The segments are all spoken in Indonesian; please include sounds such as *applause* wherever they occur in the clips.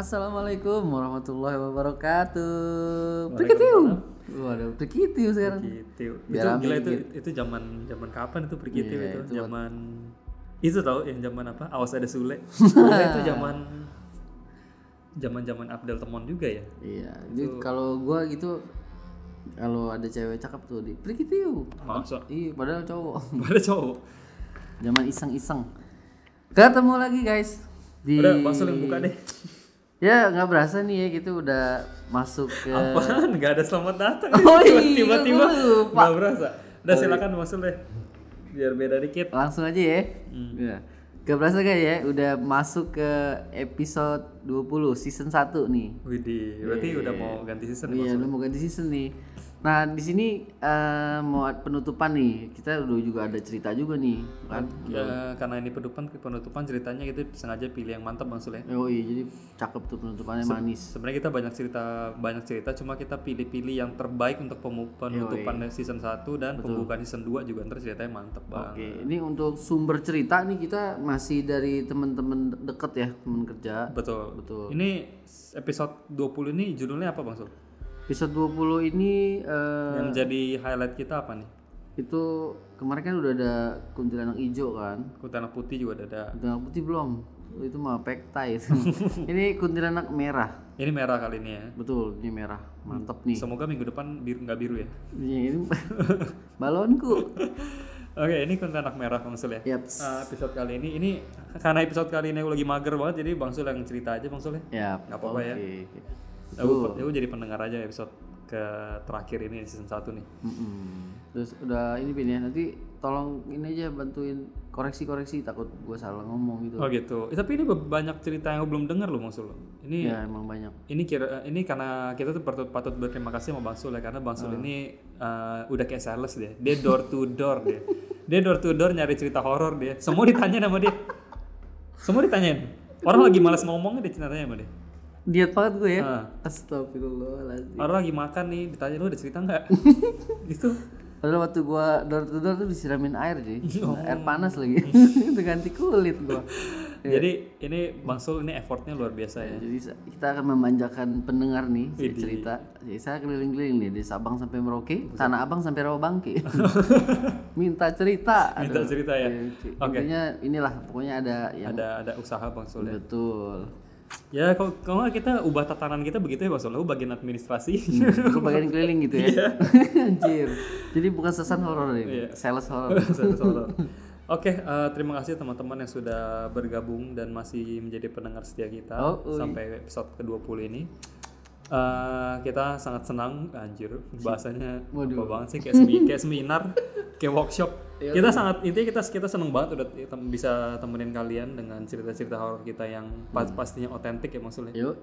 Assalamualaikum warahmatullahi wabarakatuh. Prikitiu. Waduh, prikitiu sekarang. Biar itu gila itu itu zaman zaman kapan itu Pergitiu Iya, itu? itu Zaman itu tau yang zaman apa? Awas ada Sule. *laughs* Sule itu zaman zaman-zaman Abdel Temon juga ya. Iya, jadi kalau gua gitu kalau ada cewek cakep tuh di prikitiu. Masa Iya, padahal cowok. *laughs* ada cowok. Zaman iseng-iseng. Ketemu lagi guys di Udah, yang buka deh. Ya nggak berasa nih ya gitu udah masuk ke Apaan? Gak ada selamat datang. Oh *laughs* iya, Tiba-tiba nggak berasa. Udah silakan Bang Sul deh. Biar beda dikit. langsung aja ya. Hmm. Ya. Gak berasa gak ya udah masuk ke episode 20 season 1 nih. Widih, berarti udah mau ganti season Iya, udah mau ganti season nih. Nah, di sini eh, mau penutupan nih. Kita udah juga ada cerita juga nih, kan? Ya, karena ini penutupan penutupan ceritanya kita sengaja pilih yang mantap Bang Sul ya. Oh iya, jadi cakep tuh penutupannya manis. Sebenarnya kita banyak cerita banyak cerita cuma kita pilih-pilih yang terbaik untuk penutupan season 1 dan pembukaan season 2 juga ntar ceritanya mantep banget. Oke, ini untuk sumber cerita nih kita masih dari teman-teman deket ya, teman kerja. Betul. Betul. Ini episode 20 ini judulnya apa Bang Sul? Episode 20 ini eh, Yang jadi highlight kita apa nih? itu kemarin kan udah ada kuntilanak hijau kan. Kuntilanak putih juga ada. ada. Kuntilanak putih belum. Itu mah pekta *laughs* itu. ini kuntilanak merah. Ini merah kali ini ya. Betul, ini merah. Mantap nih. Semoga minggu depan biru nggak biru ya. Ini, ini *laughs* balonku. Oke, ini kuntilanak merah Bang Sul ya. Yaps. Uh, episode kali ini ini karena episode kali ini aku lagi mager banget jadi Bang Sul yang cerita aja Bang Sul ya. Nggak apa-apa ya. Aku, aku jadi pendengar aja episode ke terakhir ini season 1 nih. Mm-mm. Terus udah ini Pin ya, nanti tolong ini aja bantuin koreksi-koreksi takut gue salah ngomong gitu. Oh gitu. Eh, tapi ini banyak cerita yang aku belum dengar loh Bang Sul. Ini Ya emang banyak. ini kira ini karena kita tuh patut, patut berterima kasih sama Bang Sul ya karena Bang. Sul ini uh, udah kayak sales dia. Dia door to door dia. Dia door to door nyari cerita horor dia. Semua ditanya sama dia. Semua ditanyain. Orang lagi malas ngomong dia tanya sama dia. Diet banget gue ya. Ah. Astagfirullahaladzim. Orang lagi makan nih ditanya lu ada cerita nggak? *laughs* gitu. Padahal waktu gua door to door tuh disiramin air cuy. Air panas lagi. *laughs* Itu ganti kulit gua. *laughs* Jadi ini Bang Sul ini effortnya luar biasa ya. Jadi kita akan memanjakan pendengar nih cerita. Jadi saya keliling-keliling nih dari Sabang sampai Merauke, Tanah Abang sampai Rawabangke. Minta cerita. Minta Aduh. cerita ya. Iya, Ci. Intinya inilah pokoknya ada yang Ada ada usaha Bang Sul ya. betul. Ya kalau kalau nggak kita ubah tatanan kita begitu ya. Lu bagian administrasi. Aku bagian keliling gitu ya. *laughs* Anjir. Jadi bukan sesan horor ini, Iya. sales horor. *laughs* Solo. *laughs* Oke, eh, terima kasih teman-teman yang sudah bergabung dan masih menjadi pendengar setia kita Oh, ui. sampai episode ke-20 ini. Eh, kita sangat senang, anjir, bahasanya apa banget sih kayak, semi- kayak seminar, *laughs* kayak workshop. Iya, kita sangat intinya kita kita senang banget udah tem- bisa temenin kalian dengan cerita-cerita horor kita yang pas- pastinya otentik ya maksudnya. Yo,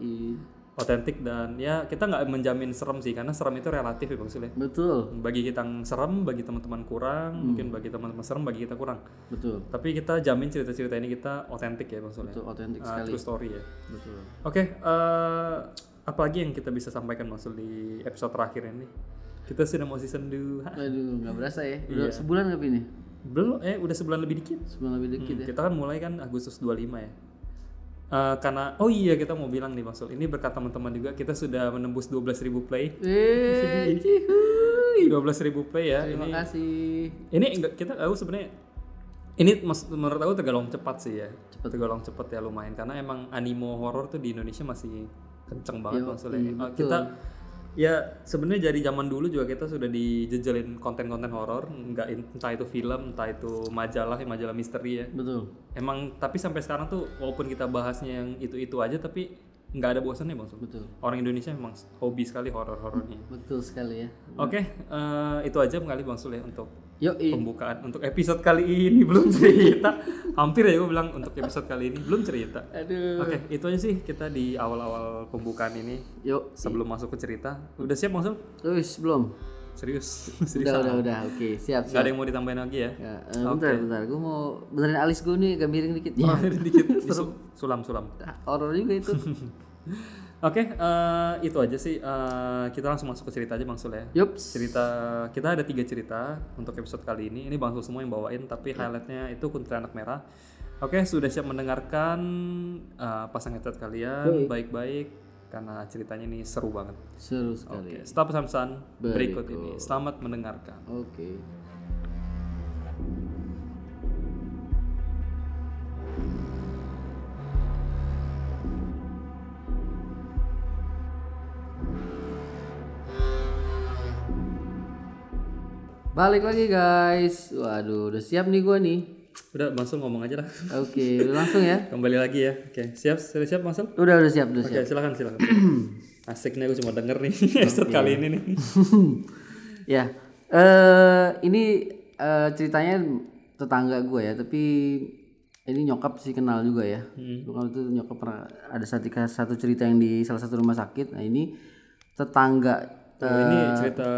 Otentik dan ya kita nggak menjamin serem sih karena serem itu relatif ya maksudnya. betul, Bagi kita yang serem, bagi teman-teman kurang, mungkin bagi teman-teman serem, bagi kita kurang. betul, Tapi kita jamin cerita-cerita ini kita otentik ya maksudnya. betul otentik Ah, sekali. true story ya. Betul. Oke, eh apa lagi yang kita bisa sampaikan maksud di episode terakhir ini? Kita sudah mau season 2. Aduh, nggak berasa ya. Iya. Udah sebulan nggak ini? Belum, eh udah sebulan lebih dikit. Sebulan lebih dikit Hmm, ya. Kita kan mulai kan Agustus 25 ya. Eh, karena oh iya kita mau bilang nih Bang Sul, ini berkat teman-teman juga kita sudah menembus 12.000 play. Eh, *laughs* cihuy. 12.000 play ya. Terima ini kasih. ini enggak kita aku sebenarnya ini menurut aku tergolong cepat sih ya cepat tergolong cepat ya lumayan karena emang animo horor tuh di Indonesia masih kenceng banget Yo, maksudnya iya, betul. kita ya sebenarnya dari zaman dulu juga kita sudah dijejelin konten-konten horor nggak entah itu film entah itu majalah majalah misteri ya Betul. emang tapi sampai sekarang tuh walaupun kita bahasnya yang itu itu aja tapi nggak ada bosannya bang Sul. Betul. orang Indonesia memang hobi sekali horor-horornya Betul sekali ya. oke eh, itu aja kali bang Sul ya untuk Yo, pembukaan untuk episode kali ini belum cerita hampir ya gue bilang untuk episode kali ini belum cerita Aduh. oke itu aja sih kita di awal-awal pembukaan ini Yuk. sebelum masuk ke cerita udah siap Sul? Terus belum? serius *laughs* serius Udah, udah, udah. Oke, siap, Gak siap. ada yang mau ditambahin lagi ya Ya, eh, bentar, bentar. Gue mau benerin alis gue nih agak miring dikit. Ya, Terakhir dikit *laughs* Su- sulam sulam horor juga itu. *laughs* oke eh, itu aja sih Eh, kita langsung masuk ke cerita aja bang Sul ya Yups. cerita kita ada tiga cerita untuk episode kali ini ini bang Sul semua yang bawain tapi highlightnya itu kuntilanak merah Oke, sudah siap mendengarkan uh, pasangan chat kalian baik-baik karena ceritanya ini seru banget. Seru sekali. Oke, stop pesan-pesan berikut ini. Selamat mendengarkan. Oke. Balik lagi guys. Waduh, udah siap nih gua nih. Udah, langsung ngomong aja lah. Oke, udah langsung ya. *laughs* Kembali lagi ya. Oke, siap? Sudah siap, Mas? Oke, Udah udah siap, udah siap. silakan, silakan. Asik nih, aku cuma denger nih *laughs* episode kali ini nih. *laughs* ya. Eh ini eh, ceritanya tetangga gue ya, tapi ini nyokap sih kenal juga ya. Nyokap itu nyokap pernah ada satu satu cerita yang di salah satu rumah sakit. Nah, ini tetangga Oh, ini cerita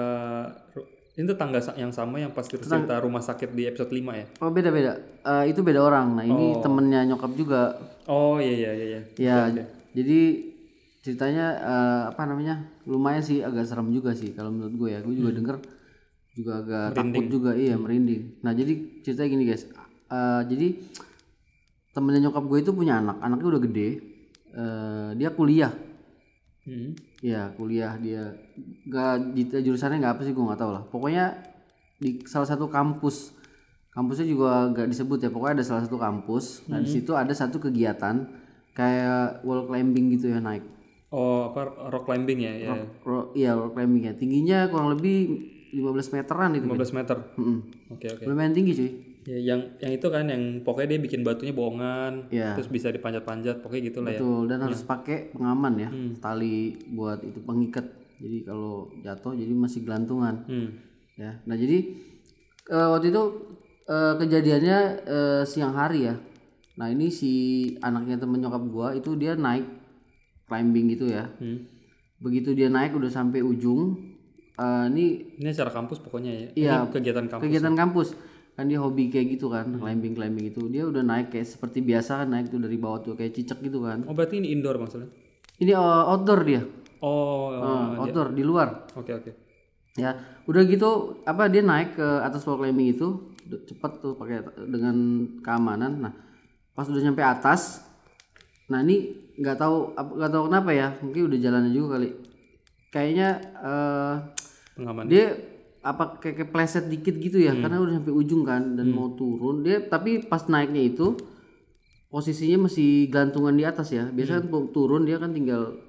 ini tuh tangga yang sama yang pas kita cerita rumah sakit di episode 5 ya. Oh beda-beda. Eh, itu beda orang. Nah ini temennya nyokap juga. Oh iya iya iya iya. Ya jadi ceritanya eh, apa namanya lumayan sih agak serem juga sih kalau menurut gue ya. Gue juga denger juga agak takut juga iya merinding. Nah jadi ceritanya gini guys. Eh, jadi temennya nyokap gue itu punya anak. Anaknya udah gede. Eh, dia kuliah. Hmm. Ya kuliah dia gak jurusannya nggak apa sih gue nggak tahu lah. Pokoknya di salah satu kampus kampusnya juga gak disebut ya. Pokoknya ada salah satu kampus. Nah di situ ada satu kegiatan kayak wall climbing gitu ya naik. Oh, apa rock climbing ya? ya. Ro- Iya wall climbing ya. Tingginya kurang lebih 15 meteran itu. 15 meter. Mm-mm. Oke oke. Lumayan tinggi cuy. Ya, yang yang itu kan yang pokoknya dia bikin batunya bohongan, Iya. terus bisa dipanjat-panjat, pokoknya gitu lah ya. Betul dan harus pakai pengaman ya. Tali buat itu pengikat. Jadi kalau jatuh jadi masih gelantungan. Hmm. ya nah jadi eh, waktu itu eh, kejadiannya eh, siang hari ya nah ini si anaknya temen nyokap gua itu dia naik climbing gitu ya Hmm. begitu dia naik udah sampai ujung eh, ini Ini acara kampus pokoknya ya. Iya. Ini kegiatan kampus. kegiatan kampus kan dia hobi kayak gitu kan climbing climbing itu. Dia udah naik kayak seperti biasa kan naik tuh dari bawah tuh kayak cicak gitu kan. Oh, berarti ini indoor maksudnya. ini eh, outdoor dia. Oh, oh, Eh, outdoor di luar. Oke oke. ya udah gitu apa dia naik ke atas wall climbing itu cepet tuh pakai dengan keamanan. Nah pas udah nyampe atas nah ini nggak tahu nggak tahu kenapa ya mungkin udah jalannya juga kali. Kayaknya Pengaman. dia apa kayak kepleset dikit gitu ya karena udah sampai ujung kan dan mau turun dia tapi pas naiknya itu posisinya masih gantungan di atas ya biasanya kan mau turun dia kan tinggal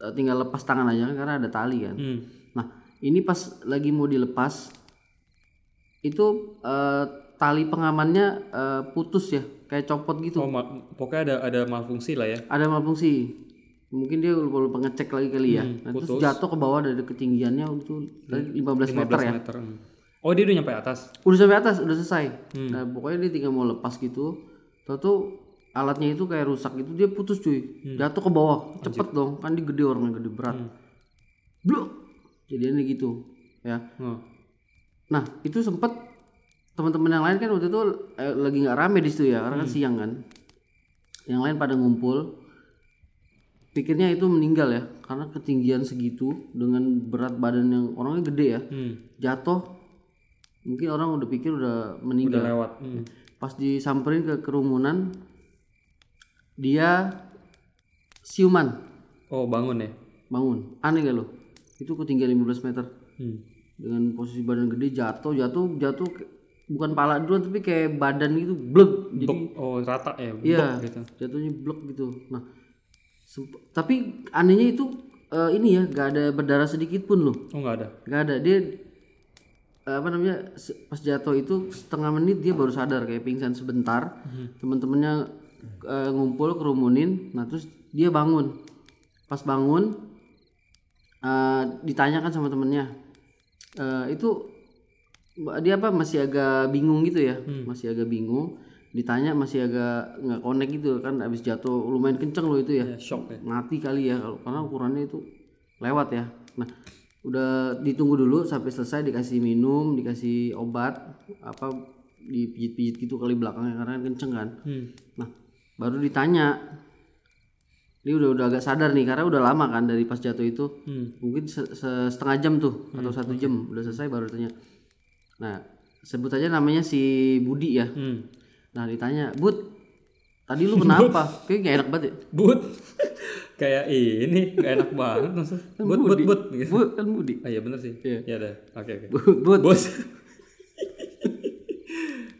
eh, tinggal lepas tangan aja kan karena ada tali kan Hmm. Nah, ini pas lagi mau dilepas itu eh, tali pengamannya eh, putus ya, kayak copot gitu. Oh, pokoknya ada ada malfungsi lah ya. Ada malfungsi. Mungkin dia lupa lupa ngecek lagi kali ya. Nah, terus jatuh ke bawah dari ketinggiannya itu tadi 15, meter 15 ya. meter. hmm. Oh, dia udah nyampe atas. Udah sampai atas, udah selesai. Nah, pokoknya dia tinggal mau lepas gitu. Tahu tuh alatnya itu kayak rusak gitu, dia putus cuy. Jatuh ke bawah. Cepet dong, kan dia gede orangnya gede berat. Blok. Jadinya gitu, ya. Oh. Nah itu sempet teman-teman yang lain kan waktu itu eh, lagi nggak rame di situ ya karena kan siang kan. Yang lain pada ngumpul. Pikirnya itu meninggal ya karena ketinggian segitu dengan berat badan yang orangnya gede ya. Hmm. Jatuh mungkin orang udah pikir udah meninggal. Udah lewat. Hmm. Pas disamperin ke kerumunan dia siuman Oh, bangun ya. bangun. Aneh gak lo? Itu ketinggian 15 meter. Hmm. dengan posisi badan gede jatuh jatuh jatuh bukan pala dulu tapi kayak badan gitu blek jadi Oh, rata ya. iya Blok gitu. jatuhnya blek gitu nah semp- tapi anehnya itu eh, ini ya gak ada berdarah sedikit pun loh. Oh, nggak ada. gak ada. Dia eh, apa namanya pas jatuh itu setengah menit dia baru sadar kayak pingsan sebentar. Teman-temannya eh, ngumpul kerumunin. Nah terus dia bangun. Pas bangun eh, ditanyakan sama temennya. Eh, itu dia apa masih agak bingung gitu ya? Masih agak bingung ditanya masih agak nggak connect gitu kan abis jatuh lumayan kenceng loh itu ya Ya, shock ya. mati kali ya kalau karena ukurannya itu lewat ya nah udah ditunggu dulu sampai selesai dikasih minum dikasih obat apa dipijit-pijit gitu kali belakangnya karena kan kenceng kan Hmm. nah baru ditanya dia udah udah agak sadar nih karena udah lama kan dari pas jatuh itu Hmm. mungkin se- se- setengah jam tuh atau satu jam udah selesai baru tanya nah sebut aja namanya si Budi ya Hmm. Nah ditanya, Bud, tadi lu kenapa kayak gak enak banget ya but *laughs* kayak ini nggak enak banget langsung but but but gitu. Kan Budi Ah, iya bener sih. Iya. Ya udah. Oke oke. Bu- Bud Bos. *laughs*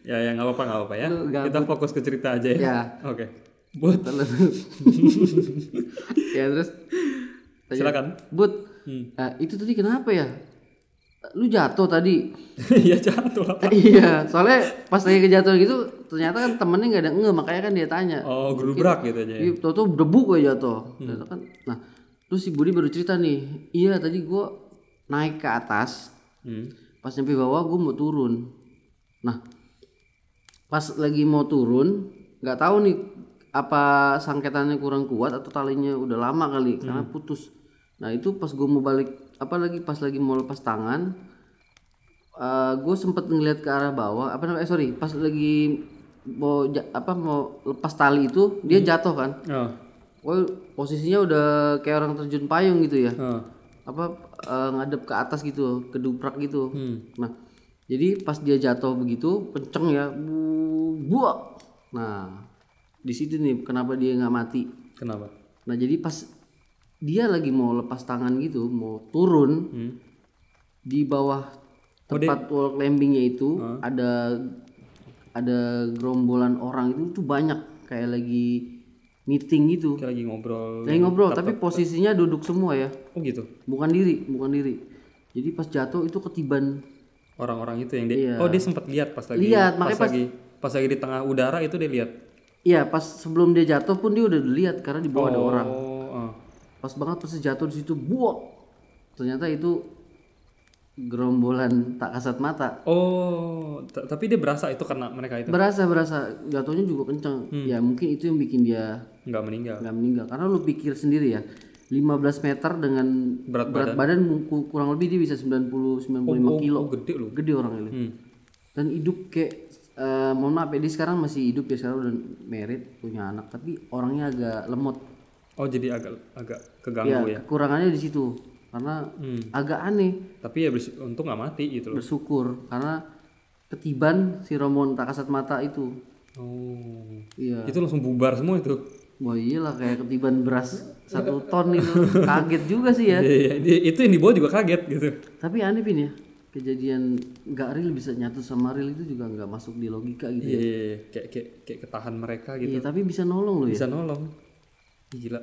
ya ya nggak apa-apa nggak apa-apa ya. Lu gabut. Kita fokus ke cerita aja ya. Ya. Oke. Bud. *laughs* ya terus Silakan. Bud Hmm. eh, itu tadi kenapa ya lu jatuh tadi *laughs* Iya jatuh apa? iya soalnya pas lagi kejatuhan gitu ternyata kan temennya nggak ada nge makanya kan dia tanya Oh gerubrak gitu aja. ya. Tau tau debu gue jatuh. Ternyata kan, nah, terus si Budi baru cerita nih, iya tadi gue naik ke atas, Hmm. pas nyampe bawah gue mau turun. Nah, pas lagi mau turun, nggak tahu nih apa sangketannya kurang kuat atau talinya udah lama kali karena putus. Nah itu pas gue mau balik, apa lagi pas lagi mau lepas tangan, gue sempet ngeliat ke arah bawah, apa namanya? Eh, sorry, pas lagi mau ja- apa mau lepas tali itu dia jatuh kan? Oh. Posisinya udah kayak orang terjun payung gitu ya? Oh. Apa eh, ngadep ke atas gitu, keduprak gitu. Hmm. Nah, jadi pas dia jatuh begitu kenceng ya, bu, buak. Nah, di situ nih kenapa dia nggak mati. Kenapa? Nah, jadi pas dia lagi mau lepas tangan gitu, mau turun Hmm. di bawah Oh, dia- tempat wall climbingnya itu ada ada gerombolan orang itu tuh banyak kayak lagi meeting gitu. Kayak lagi ngobrol. Lagi ngobrol, tapi posisinya duduk semua ya, Oh gitu. bukan diri, bukan diri. Jadi pas jatuh itu ketiban Orang-orang itu yang dia. Iya. Oh dia sempat lihat pas lagi. Lihat, pas makanya pas- lagi pas lagi di tengah udara itu dia lihat. Iya, pas sebelum dia jatuh pun dia udah lihat karena di bawah ada orang. Oh. Pas banget pas dia jatuh di situ, buak. Ternyata itu gerombolan tak kasat mata. Oh, tapi dia berasa itu karena mereka itu Berasa berasa jatuhnya juga kencang. Ya mungkin itu yang bikin dia nggak meninggal. nggak meninggal. Karena lu pikir sendiri ya, 15 meter dengan Berat berat badan, ku- kurang lebih dia bisa 90 95 kilo. Oh gede loh. Gede orang ini. Hmm. Dan hidup kayak eh, mohon maaf ya dia sekarang masih hidup ya sekarang udah married punya anak tapi orangnya agak lemot. Oh jadi agak agak Ya, keganggu ya. kekurangannya di situ karena Hmm. agak aneh Tapi ya untung nggak mati gitu loh. bersyukur karena ketiban si Rombon tak kasat mata itu. Oh. Iya. Itu langsung bubar semua itu. Wah iyalah kayak ketiban beras satu *laughs* ton itu kaget juga sih ya. Iya, iya, itu yang dibawa juga kaget gitu. Tapi aneh pin ya kejadian nggak real bisa nyatu sama real itu juga nggak masuk di logika gitu Iya, ya. iya, iya. kayak kayak kayak ketahan mereka gitu. Iya tapi bisa nolong loh ya. Bisa nolong. Gila.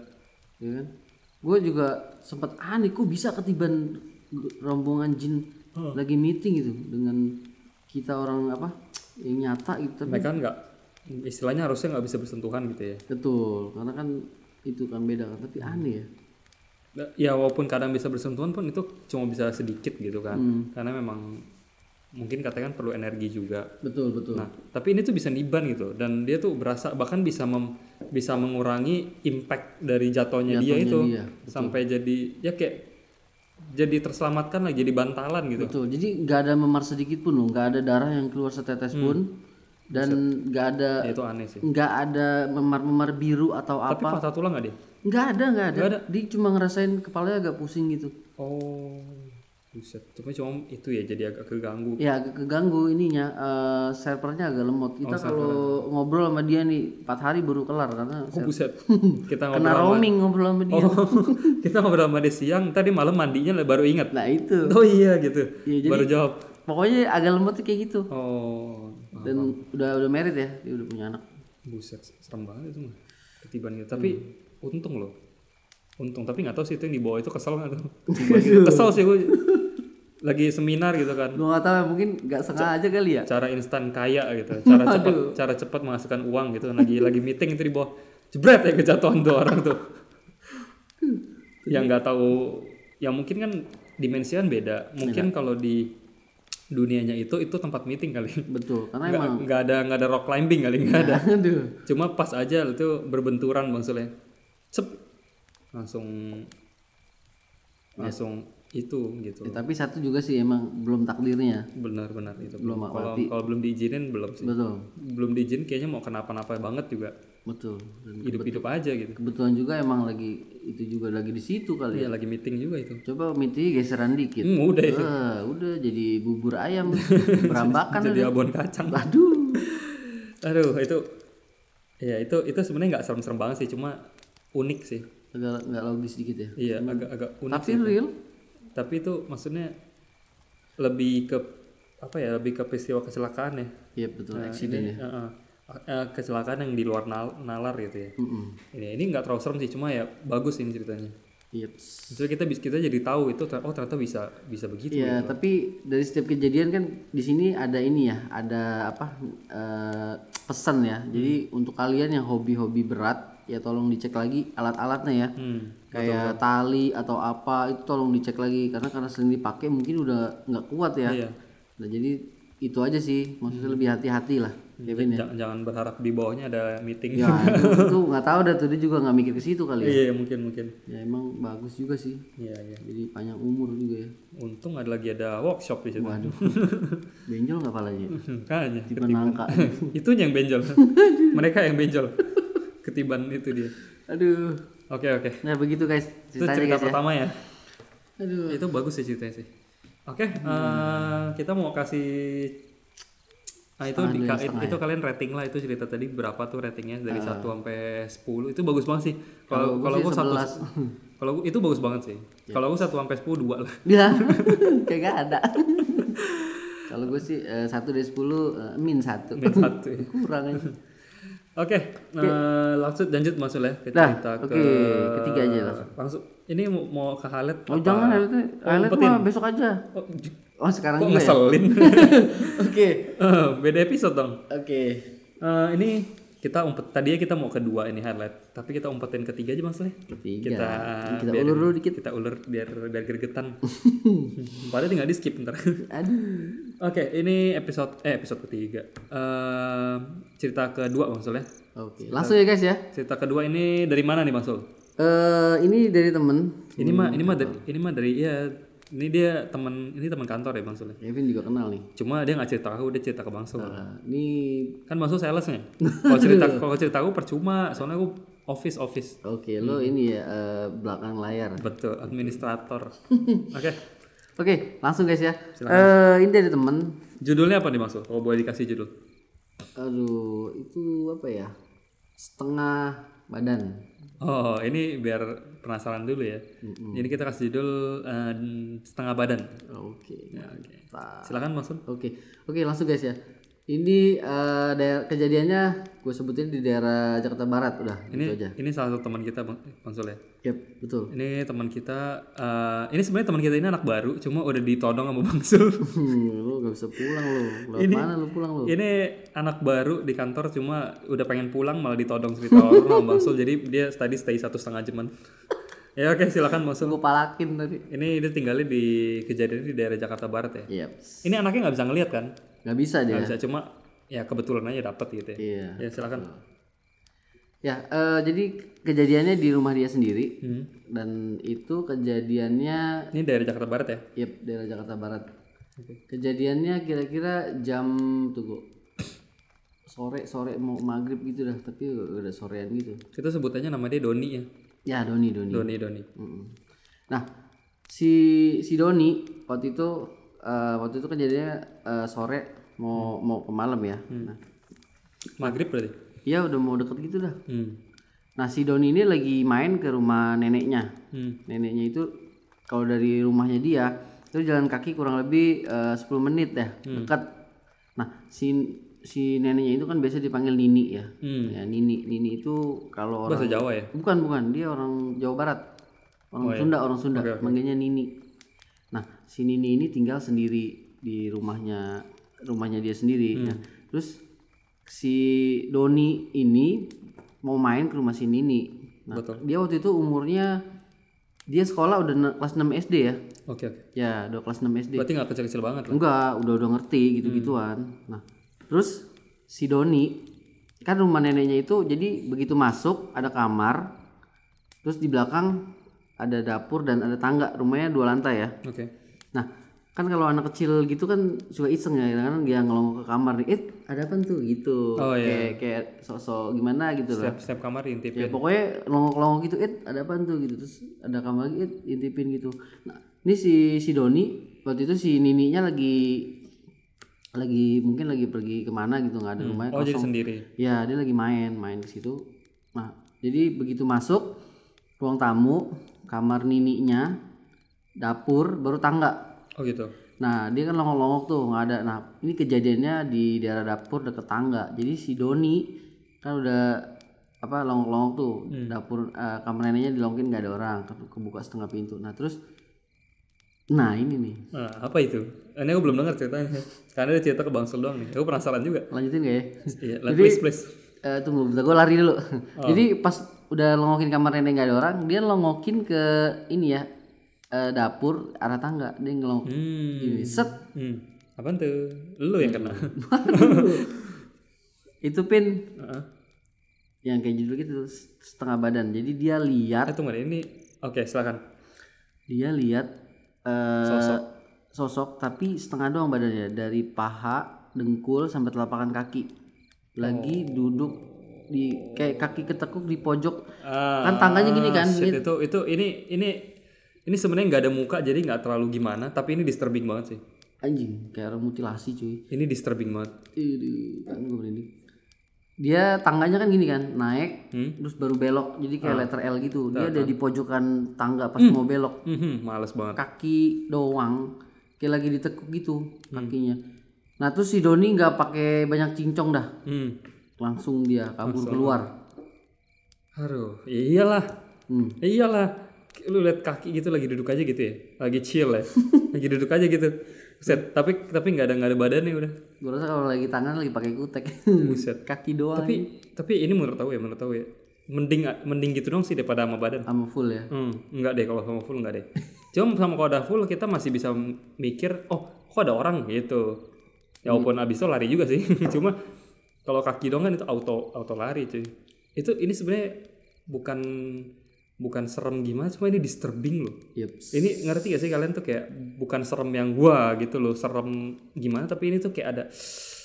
ya kan? Gue juga sempat aneh kok bisa ketiban rombongan jin lagi meeting gitu dengan kita orang apa yang nyata gitu. Tapi Mereka kan nggak istilahnya harusnya nggak bisa bersentuhan gitu ya. betul karena kan itu kan beda kan tapi aneh ya. Ya walaupun kadang bisa bersentuhan pun itu cuma bisa sedikit gitu kan. Karena memang mungkin katanya kan perlu energi juga. Betul betul. Nah, tapi ini tuh bisa niban gitu dan dia tuh berasa bahkan bisa mem- bisa mengurangi impact dari jatuhnya, dia itu dia, sampai jadi ya kayak jadi terselamatkan lah jadi bantalan gitu. Betul. Jadi nggak ada memar sedikit pun loh, nggak ada darah yang keluar setetes pun dan nggak ada Ya, itu aneh sih. nggak ada memar-memar biru atau Tapi apa. patah tulang nggak dia? Nggak ada, nggak ada. Ada. Dia cuma ngerasain kepalanya agak pusing gitu. Oh, buset. Cuma cuma itu ya jadi agak keganggu. Ya agak keganggu ininya, eh, servernya agak lemot. Kita Oh, kalau ngobrol sama dia nih 4 hari baru kelar karena Oh, buset. *laughs* Kita kena ngobrol sama roaming ngobrol sama dia. Oh, *laughs* kita ngobrol sama dia siang, tadi malam mandinya baru ingat. Nah itu. Oh iya gitu. Iya, jadi- baru jawab. Pokoknya agak lemot tuh kayak gitu. Oh, Dan udah udah married ya, dia udah punya anak. buset, serem banget itu mah. Ketiban gitu. Tapi Hmm. untung loh. Untung, tapi nggak tahu sih itu yang di bawah itu kesel nggak tuh. Gitu. *laughs* Kesel sih gue. Lagi seminar gitu kan. Gue nggak tahu mungkin nggak sengaja kali ya. Cara instan kaya gitu. Cara cepat cara cepat menghasilkan uang gitu. Lagi lagi meeting itu di bawah. Jebret ya kejatuhan tuh orang tuh. yang nggak tahu yang mungkin kan dimensi kan beda. Mungkin kalau di dunianya itu itu tempat meeting kali. Betul, karena Nggak emang nggak ada nggak ada rock climbing kali nggak ada. *laughs* aduh. Cuma pas aja itu berbenturan bang Sule. Cep langsung langsung itu gitu. Ya, tapi satu juga sih emang belum takdirnya. Benar-benar itu. Belum Kalau kalau belum diizinin belum sih. Betul, Belum diizin kayaknya mau kenapa-napa banget juga betul. Hidup-hidup aja gitu. kebetulan juga emang lagi itu juga lagi di situ kali ya. Iya lagi meeting juga itu. Coba miti geseran dikit. Hmm, udah itu. Ah, udah jadi bubur ayam *laughs* berambakan Jadi udah. abon kacang. Aduh. Aduh itu Iya itu itu sebenarnya nggak serem-serem banget sih, cuma unik sih. Agak nggak logis dikit ya Iya agak agak unik. tapi real Tapi itu maksudnya lebih ke apa ya lebih ke peristiwa kecelakaan ya. iya betul Nah, accident ini, ya uh, uh, uh, kecelakaan yang di luar nal- nalar gitu ya. Mm-mm. Ini ini nggak terlalu serem sih, cuma ya bagus ini ceritanya. Iya. Jadi kita kita jadi tahu itu oh ternyata bisa bisa begitu. Iya, tapi dari setiap kejadian kan di sini ada ini ya, ada apa eh, pesan ya. Jadi untuk kalian yang hobi-hobi berat, ya tolong dicek lagi alat-alatnya ya. Hmm. Kayak tali atau apa itu tolong dicek lagi karena karena sering dipakai mungkin udah nggak kuat ya. Iya. Nah, jadi itu aja sih, maksudnya lebih hati-hati lah, Kevin ya. Jangan, berharap di bawahnya ada meeting. Ya, *laughs* itu, nggak tahu dah tuh dia juga nggak mikir ke situ kali ya. Iya mungkin mungkin. Ya emang bagus juga sih. Iya iya. Jadi panjang umur juga ya. Untung ada lagi ada workshop di situ. Waduh. *laughs* Benjol nggak palanya? Kayaknya. Tiba nangka. *laughs* itu yang benjol. Mereka yang benjol. Ketiban itu dia. Aduh. Oke oke. Nah begitu guys Itu cerita guys ya. pertama ya. Aduh. Itu bagus sih ceritanya sih. Oke, eh, kita mau kasih Nah, itu di, ya, itu kalian rating lah itu cerita tadi berapa tuh ratingnya dari 1 sampai 10 itu bagus banget sih. Kalau kalau gua satu *laughs* kalau gua- itu bagus banget sih. Kalau gua 1 sampai 10 dua lah. *laughs* Ya, *laughs* kayak gak ada. Kalau gue sih eh, satu dari sepuluh eh, min satu. Min satu ya. Kurang aja. Oke, eh, langsung lanjut masuk ya ke Nah, oke, ke ketiga aja langsung. Langsung. Ini mau, mau ke highlight Oh apa? jangan highlight umpetin? mah besok aja. Oh, Oh sekarang kok juga ya. ngeselin? *laughs* Oke. Eh, Beda episode dong. Oke. Eh, ini kita umpet tadinya kita mau kedua ini highlight, tapi kita umpetin ketiga aja Mas Le. Ketiga. Kita Kita biar- ulur dulu dikit. Kita ulur biar biar gregetan. *laughs* Padahal tinggal di skip ntar. Aduh. Oke, ini episode eh episode ketiga. Eh cerita kedua Sul ya. Oke. Langsung ya guys ya. Cerita kedua ini dari mana nih Bang Sul? Eh ini dari temen. Ini mah ini mah dari, ini mah dari ya ini dia teman ini teman kantor ya Bang Sul. ya. Kevin juga kenal nih. Cuma dia nggak cerita aku, dia cerita ke Bang Sul. Nah, ini Kan Bang Sul salesnya. *laughs* Kalau cerita kalau cerita aku percuma, soalnya aku office office. oke lo ini ya eh, belakang layar. Betul, administrator. *laughs* Oke. Oke, langsung guys ya. Eh ini dari temen. Judulnya apa nih Bang Sul? Kalau boleh dikasih judul. Aduh, itu apa ya? Setengah badan. Oh, ini biar penasaran dulu ya. Jadi kita kasih judul eh, setengah badan. Oke. Ya, oke. Nah, Silakan Sul. Oke, oke langsung guys ya. Ini eh, daerah kejadiannya gue sebutin di daerah Jakarta Barat udah Ini gitu aja. ini salah satu teman kita Bang, Sul ya. Yap, betul. Ini teman kita eh, ini sebenarnya teman kita ini anak baru, cuma udah ditodong sama Bang Sul. *laughs* Lu gak bisa pulang lu. Lewat mana lu pulang lu? ini anak baru di kantor cuma udah pengen pulang malah ditodong cerita orang sama Bang Sul. Jadi dia tadi stay satu setengah jaman. *laughs* ya oke silakan Bang Sul. Gue palakin tadi. Ini dia tinggalnya di kejadian di daerah Jakarta Barat ya. Yap. Ini anaknya nggak bisa ngeliat kan? Gak bisa dia. Nggak bisa cuma ya kebetulan aja dapet gitu ya. Iya. Ya silakan. Ya, eh, jadi kejadiannya di rumah dia sendiri Hmm. dan itu kejadiannya Ini daerah Jakarta Barat ya. yep, daerah Jakarta Barat. Kejadiannya kira-kira jam tunggu sore sore mau maghrib gitu dah tapi udah sorean gitu. Kita sebutannya nama dia Doni ya. Ya Doni Doni. Doni Doni. Mm-mm. Nah si si Doni waktu itu eh, waktu itu kejadiannya eh, sore mau mau ke malam ya. Nah, Maghrib berarti. ya udah mau deket gitu dah. Hmm. Nah si Doni ini lagi main ke rumah neneknya. Hmm. Neneknya itu kalau dari rumahnya dia itu jalan kaki kurang lebih eh, 10 menit ya dekat. Nah si si neneknya itu kan biasa dipanggil Nini ya. Hmm. Ya Nini Nini itu kalau orang Bahasa Jawa ya. bukan bukan dia orang Jawa Barat orang Sunda orang Sunda manggilnya Nini. Si Nini ini tinggal sendiri di rumahnya rumahnya dia sendiri. Nah, terus si Doni ini mau main ke rumah si Nini. Nah, Betul. dia waktu itu umurnya dia sekolah udah kelas 6 SD ya. Oke oke. Ya, udah kelas 6 SD. Berarti nggak kecil-kecil banget lah. Enggak, udah udah ngerti gitu-gituan. Nah, terus si Doni kan rumah neneknya itu jadi begitu masuk ada kamar, terus di belakang ada dapur dan ada tangga. Rumahnya dua lantai ya. Oke. Nah, kan kalau anak kecil gitu kan suka iseng ya, kadang-kadang dia ngelongok ke kamar nih, eh ada apa tuh gitu. Oh, kayak kayak sok-sok gimana gitu loh. Setiap setiap kamar Ya diintipin. pokoknya longok-longok gitu, eh ada apa tuh gitu. Terus ada kamar lagi, eh intipin gitu. Nah, ini si si Doni waktu itu si Nininya lagi lagi mungkin lagi pergi ke mana gitu nggak ada rumahnya Oh jadi kosong sendiri. ya dia lagi main main ke situ nah jadi begitu masuk ruang tamu kamar nininya dapur baru tangga Oh gitu. nah dia kan longok-longok tuh nggak ada nah ini kejadiannya di daerah dapur deket tangga jadi si Doni kan udah apa longok-longok tuh dapur eh, kamar neneknya dilongkin nggak ada orang ke- kebuka setengah pintu nah terus nah ini nih Nah, apa itu? Ini aku belum dengar ceritanya. Karena dia cerita ke Bang Sul doang nih. Aku penasaran juga. lanjutin gak ya *laughs* Iya, like, please please. Eh, tunggu bentar gue lari dulu jadi pas udah longokin kamar nenek nggak ada orang dia longokin ke ini ya eh, dapur arah tangga dia ngelong Hmm. ini set Hmm. Apaan tuh? Lu yang kena. *laughs* itu pin Heeh. yang kayak judul gitu setengah badan jadi dia lihat Eh tunggu ini oke silakan. dia lihat eh, Sosok. sosok tapi setengah doang badannya dari paha dengkul sampai telapakan kaki lagi duduk di kayak kaki ketekuk di pojok Ah, kan tangganya gini kan shit, itu itu ini ini ini sebenarnya nggak ada muka jadi nggak terlalu gimana tapi ini disturbing banget sih anjing kayak orang mutilasi cuy ini disturbing banget Aduh, kan gue merinding. Dia tangganya kan gini kan, naik, Hmm? terus baru belok, jadi kayak Ah. letter L gitu. Dia ada di pojokan tangga pas mau belok, Mhm, males banget kaki doang, kayak lagi ditekuk gitu Hmm. kakinya. Nah terus si Doni nggak pakai banyak cincong dah, hmm. langsung dia kabur keluar. aduh iyalah Hmm. iyalah lu lihat kaki gitu lagi duduk aja gitu ya lagi chill ya *laughs* lagi duduk aja gitu Set, tapi tapi nggak ada nggak ada badannya udah Gue rasa kalau lagi tangan lagi pakai kutek, buset kaki doang, tapi tapi ini menurut tahu ya menurut tahu ya mending mending gitu dong sih daripada sama badan sama full ya. Hmm, enggak deh kalau sama full enggak deh. *laughs* Cuma sama kalau udah full kita masih bisa mikir, oh kok ada orang gitu. Ya walaupun abis itu lari juga sih. *laughs* Cuma kalau kaki dong kan itu auto auto lari cuy. Itu ini sebenarnya bukan bukan serem gimana, cuma ini disturbing loh. Yups. Ini ngerti gak sih kalian tuh kayak bukan serem yang gua gitu loh, serem gimana tapi ini tuh kayak ada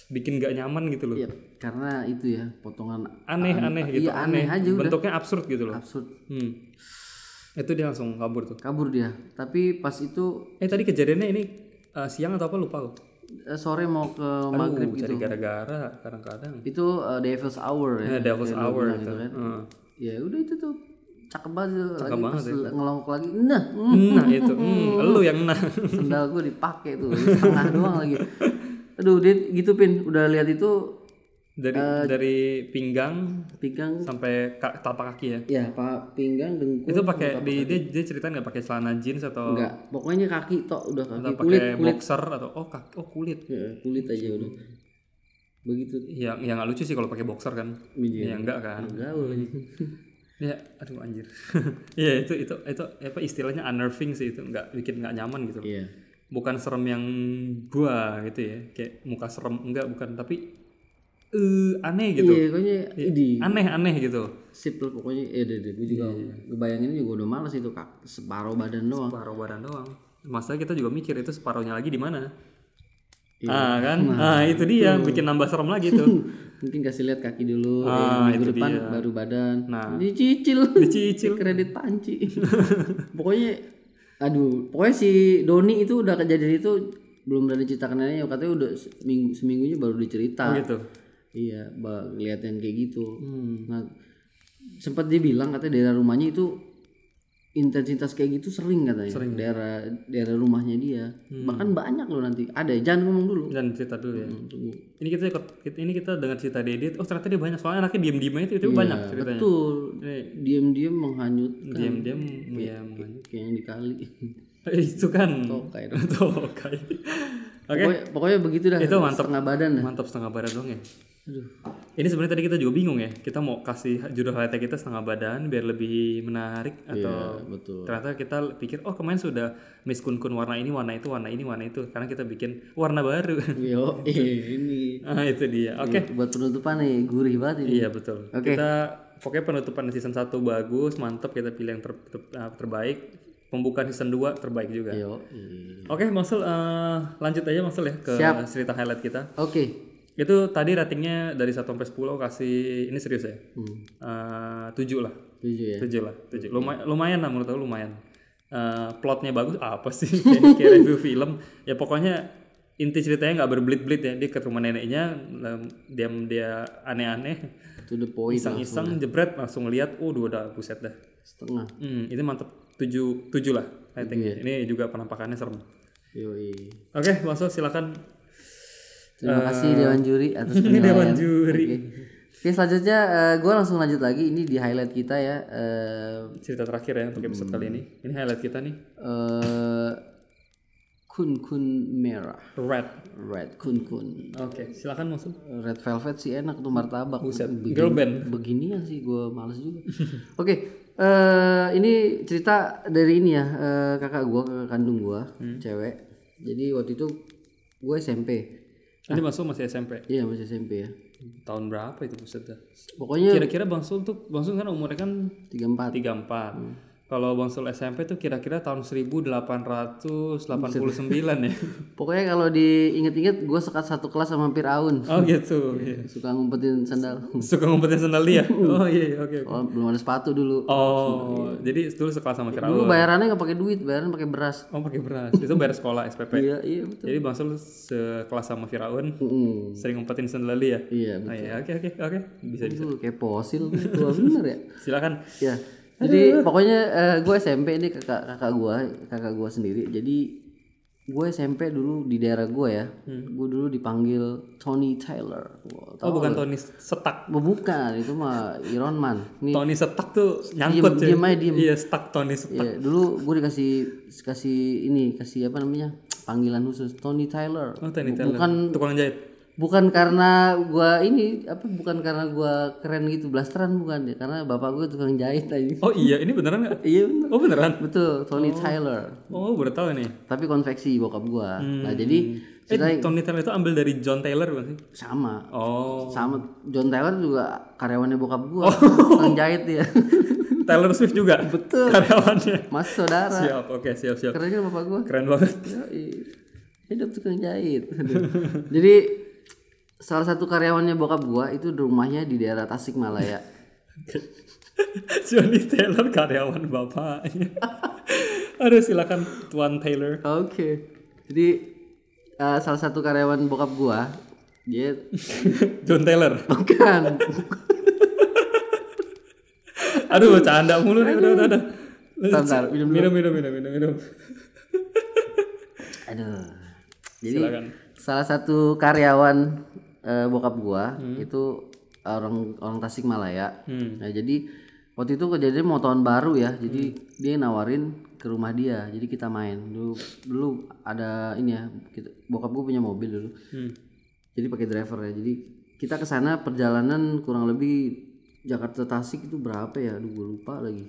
bikin gak nyaman gitu loh. Iya, karena itu ya potongan Aneh-aneh gitu, iya, aneh aja udah. Bentuknya absurd gitu loh. absurd. Hmm. Itu dia langsung kabur tuh. Kabur dia, tapi pas itu Eh tadi kejadiannya ini uh, siang atau apa lupa aku. eh, sore mau ke Aduh, maghrib cari gitu. gara-gara kadang-kadang. Itu uh, Devil's Hour ya. Ya, Devil's Hour gitu kan. Heeh. Ya udah itu tuh cakep banget tuh. lagi banget pas ngelongok lagi. Nah, mm, Nah itu, hmm, lu yang nah. sendal gue dipakai tuh setengah *laughs* doang lagi. Aduh, dia gitu pin udah lihat itu Dari Eh, dari pinggang pinggang sampai ka, telapak kaki ya. ya pak pinggang dengkul Itu pakai di dia dia ceritain nggak pakai celana jeans atau enggak pokoknya kaki tok udah kaki atau kulit pakai kulit boxer atau oh kaki oh kulit. Ya, kulit aja udah begitu Yang yang lucu sih kalau pakai boxer kan. Iya. Ya enggak kan. lagi. *laughs* Ya, aduh anjir. Iya *laughs* itu itu itu apa istilahnya unnerving sih itu nggak bikin nggak nyaman gitu. iya. Bukan serem yang gua gitu ya kayak muka serem enggak bukan tapi eh aneh gitu. Iya pokoknya ini. aneh aneh gitu. Sip lah pokoknya. Eh deh deh gue juga Iya, ngebayangin juga udah males itu kak. Separuh badan doang. Separuh badan doang. Masa kita juga mikir itu separuhnya lagi di mana? Iya. ah kan? Ah itu dia bikin nambah serem lagi tuh *laughs* mungkin kasih lihat kaki dulu Ah, eh, minggu depan dia. baru badan. Nah. dicicil. *laughs* Dicicil. Kredit panci. *laughs* Pokoknya aduh pokoknya si Doni itu udah kejadian itu belum berani ceritakan neneknya katanya udah seminggu seminggunya baru dicerita. Gitu. Iya bah, lihat yang kayak gitu. Hmm. nah sempat dia bilang katanya daerah rumahnya itu intensitas kayak gitu sering katanya. Ya? daerah daerah rumahnya dia. Hmm. bahkan banyak loh nanti. Ada jangan ngomong dulu. Dan cerita dulu ya. Tunggu. ini kita kita- ini kita dengar cerita Dedit. Oh ternyata dia banyak. Soalnya anaknya diem diem aja itu banyak ceritanya. betul. Ini diam-diam menghanyutkan. Diem diem ya kayak yang dikali. Eh, itu kan. Tokai *laughs* tokai. Oke. Pokoknya, pokoknya begitu dah. Itu mantap. setengah badan dah. Mantap setengah badan dong ya aduh Ini sebenarnya tadi kita juga bingung ya. Kita mau kasih judul highlight kita setengah badan biar lebih menarik atau Iya, betul ternyata kita pikir oh kemarin sudah miskun-kun warna ini, warna itu, warna ini, warna itu. Karena kita bikin warna baru. *laughs* yo eh, ini ah itu dia. Oke. buat penutupan nih gurih banget ini Iya betul. Oke. Kita pokoknya penutupan season 1 bagus, mantap kita pilih yang ter- ter- ah, terbaik. Pembukaan season 2 terbaik juga. yo eh. Oke, Maksud eh, lanjut aja Maksud ya ke Siap. cerita highlight kita. oke Itu tadi ratingnya dari 1 sampai 10 aku kasih ini serius ya. hmm. Eh, 7 lah. tujuh ya? Tujuh lah tujuh. Lumayan lumayan lah menurut aku lumayan. Eh, plotnya bagus apa sih? *laughs* Kayak, kayak review film. Ya pokoknya inti ceritanya nggak berbelit-belit ya. Dia ke rumah neneknya dia dia aneh-aneh. To the point iseng-iseng jebret langsung lihat oh udah buset dah. Setengah. Hmm, itu mantep. Tujuh tujuh lah I think. Ini juga penampakannya serem. Yoi. Oke masuk silakan terima kasih Dewan Juri atas ini *laughs* dewan juri. Oke. Selanjutnya gue langsung lanjut lagi. Ini di highlight kita ya eh cerita terakhir ya untuk episode kali ini. Ini highlight kita nih. eh, kun kun merah. Red. Red kun kun. Oke silakan masuk. Red velvet sih enak tuh martabak. Begini- girl band. beginian sih gue males juga. *laughs* Oke eh ini cerita dari ini ya eh, kakak gue kakak kandung gue Hmm. cewek. Jadi waktu itu gue SMP ini masuk masih SMP iya masih SMP ya. Tahun berapa itu buset pokoknya kira-kira bang Sul tuh bang Sul kan umurnya kan 34 34 kalau bang Sul SMP tuh kira-kira tahun 1889 ya. *laughs* Pokoknya kalau diinget-inget gue sekat satu kelas sama hampir Aun. Oh gitu. Iya. suka ngumpetin sandal. *laughs* Suka ngumpetin sandal dia oh iya iya, oke oke. oh, belum ada sepatu dulu. Oh jadi dulu sekelas sama Firaun dulu bayarannya nggak pakai duit bayaran pakai beras. Oh pakai beras. Itu bayar sekolah SPP *laughs* iya iya betul. Jadi bang Sul sekelas sama Firaun Mm, sering ngumpetin sandal dia iya oh, iya oke oke oke. Bisa bisa. Betul kayak fosil gitu bener ya? Silakan. Ya jadi pokoknya eh, gue SMP ini kakak kakak gue kakak gue sendiri. Jadi gue SMP dulu di daerah gue ya. Gue dulu dipanggil Tony Taylor. Oh bukan Tony Setak. Bukan itu mah Iron Man. Nih. Tony Setak tuh nyangkut diem aja, diem. iya Setak Tony Setak. ya dulu gue dikasih kasih ini kasih apa namanya panggilan khusus Tony Taylor. Oh Tony Taylor. bukan tukang jahit bukan karena gua ini apa bukan karena gua keren gitu blasteran bukan ya karena bapak gue tukang jahit aja. Oh iya ini beneran nggak? Iya bener. oh beneran? Betul Tony Taylor oh baru tahu nih tapi konveksi bokap gua. Nah jadi eh Tony Taylor itu ambil dari John Taylor bukan sih? Sama. Oh. Sama. John Taylor juga karyawannya bokap gua. Tukang jahit dia. *laughs* Taylor Swift juga? Betul. karyawannya? Mas saudara. Siap oke siap siap. Keren kan bapak gua. Keren banget. Yoi. hidup tukang jahit. *laughs* Jadi salah satu karyawannya bokap gua itu rumahnya di daerah Tasikmalaya *laughs* Johnny Taylor karyawan bapaknya. *laughs* Aduh silakan Tuan Taylor. Oke. Jadi eh, salah satu karyawan bokap gua dia *laughs* John Taylor. Bukan. Aduh bercanda mulu nih. Udah udah udah. Bentar, minum minum minum minum minum minum. Aduh. Jadi silakan. salah satu karyawan eh, bokap gua itu orang orang Tasikmalaya. Hmm. nah jadi waktu itu kejadian mau tahun baru ya jadi dia nawarin ke rumah dia jadi kita main. Dulu dulu ada ini ya kita, bokap gua punya mobil dulu. Hmm. jadi pakai driver ya jadi kita ke sana perjalanan kurang lebih Jakarta Tasik itu berapa ya? Aduh gua lupa lagi.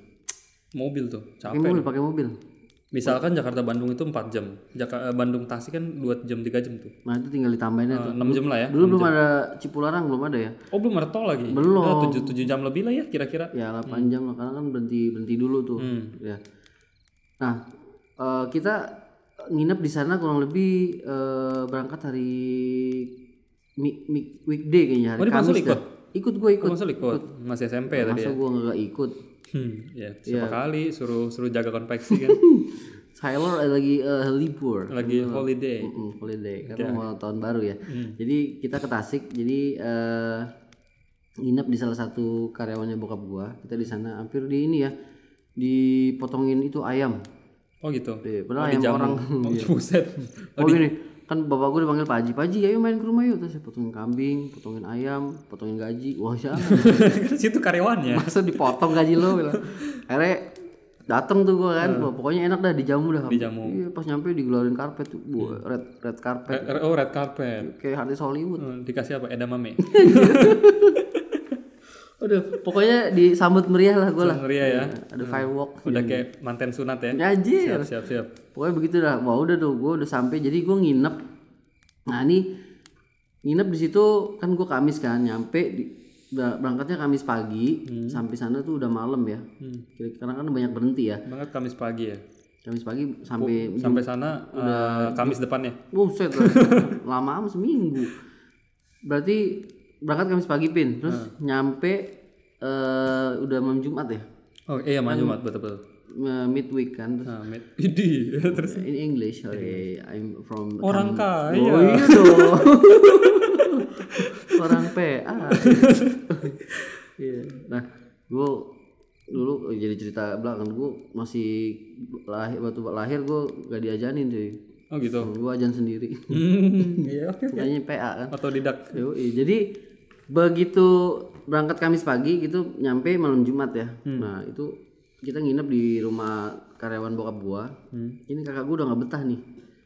Mobil tuh pakai capek mobil pakai mobil misalkan Jakarta Bandung itu 4 jam. Jakarta Bandung Tasik kan 2 jam 3 jam tuh. Nah itu tinggal ditambahin tuh. 6 jam lah ya dulu belum ada Cipularang belum ada ya? Oh belum ada tol lagi? Belum. 7 7 jam lebih lah ya kira-kira. Ya 8 jam lah karena kan berhenti berhenti dulu tuh. Hmm. ya. Nah eh, kita nginep di sana kurang lebih eh, berangkat hari mi, mi- weekday kayaknya hari Oh, Kamis dah. ikut gue ikut. Masa ikut. Masih SMP ya tadi masa ya? gue nggak ikut? Hmm, ya siapa kali suruh suruh jaga konveksi kan *laughs* Tyler lagi eh, libur. Lagi holiday. Mm-mm, holiday karena mau tahun baru ya. Hmm. jadi kita ke Tasik jadi eh, nginep di salah satu karyawannya bokap gua. Kita di sana hampir di ini ya dipotongin itu ayam. Oh gitu? Iya, padahal oh, ayam orang. *laughs* Oh, Iya. buset. Oh gini kan bapak gue dipanggil Pak Haji. Pak Haji ayo main ke rumah yuk. Terus saya potongin kambing potongin ayam potongin gaji. Wah siapa? *laughs* Situ karyawannya. Masa dipotong gaji lo bilang. *laughs* Akhirnya dateng tuh gue kan Wah, pokoknya enak dah dijamu dah. Dijamu. iya pas nyampe digeluarin karpet tuh Bu, red red karpet Eh, oh red carpet. Kayak artis Hollywood. Hmm, dikasih apa? Edamame Aduh, *laughs* pokoknya disambut meriah lah gue lah. Ngeri ya. Ada firework udah kayak manten sunat ya. Ya anjir. Siap siap siap. Pokoknya begitu dah. Wah udah tuh gue udah sampai jadi gue nginep. Nah ini nginep di situ kan gue kamis kan nyampe di, berangkatnya kamis pagi sampai sana tuh udah malam ya. Kira- karena kan banyak berhenti ya. Banget Kamis pagi ya? Kamis pagi sampai sampai sana eh, Kamis depannya? Buset *laughs* lama amat seminggu. Berarti berangkat kamis pagi pin. Terus nyampe eh udah malam jumat ya? Oh iya malam Jumat betul betul. uh, midweek kan terus Nah, mit- *laughs* Idi. terus? In English sorry. I'm from Orang kaya. oh iya dong. *laughs* Orang PA iya nah gue dulu jadi cerita belakang gue masih lahir waktu lahir gue gak diajanin cuy oh gitu. gue ajan sendiri Hmm, Iya oke. makanya PA kan Atau didak. Yoi, jadi begitu berangkat Kamis pagi gitu nyampe malam Jumat ya. Nah itu kita nginep di rumah karyawan bokap gua. Ini kakak gua udah nggak betah nih.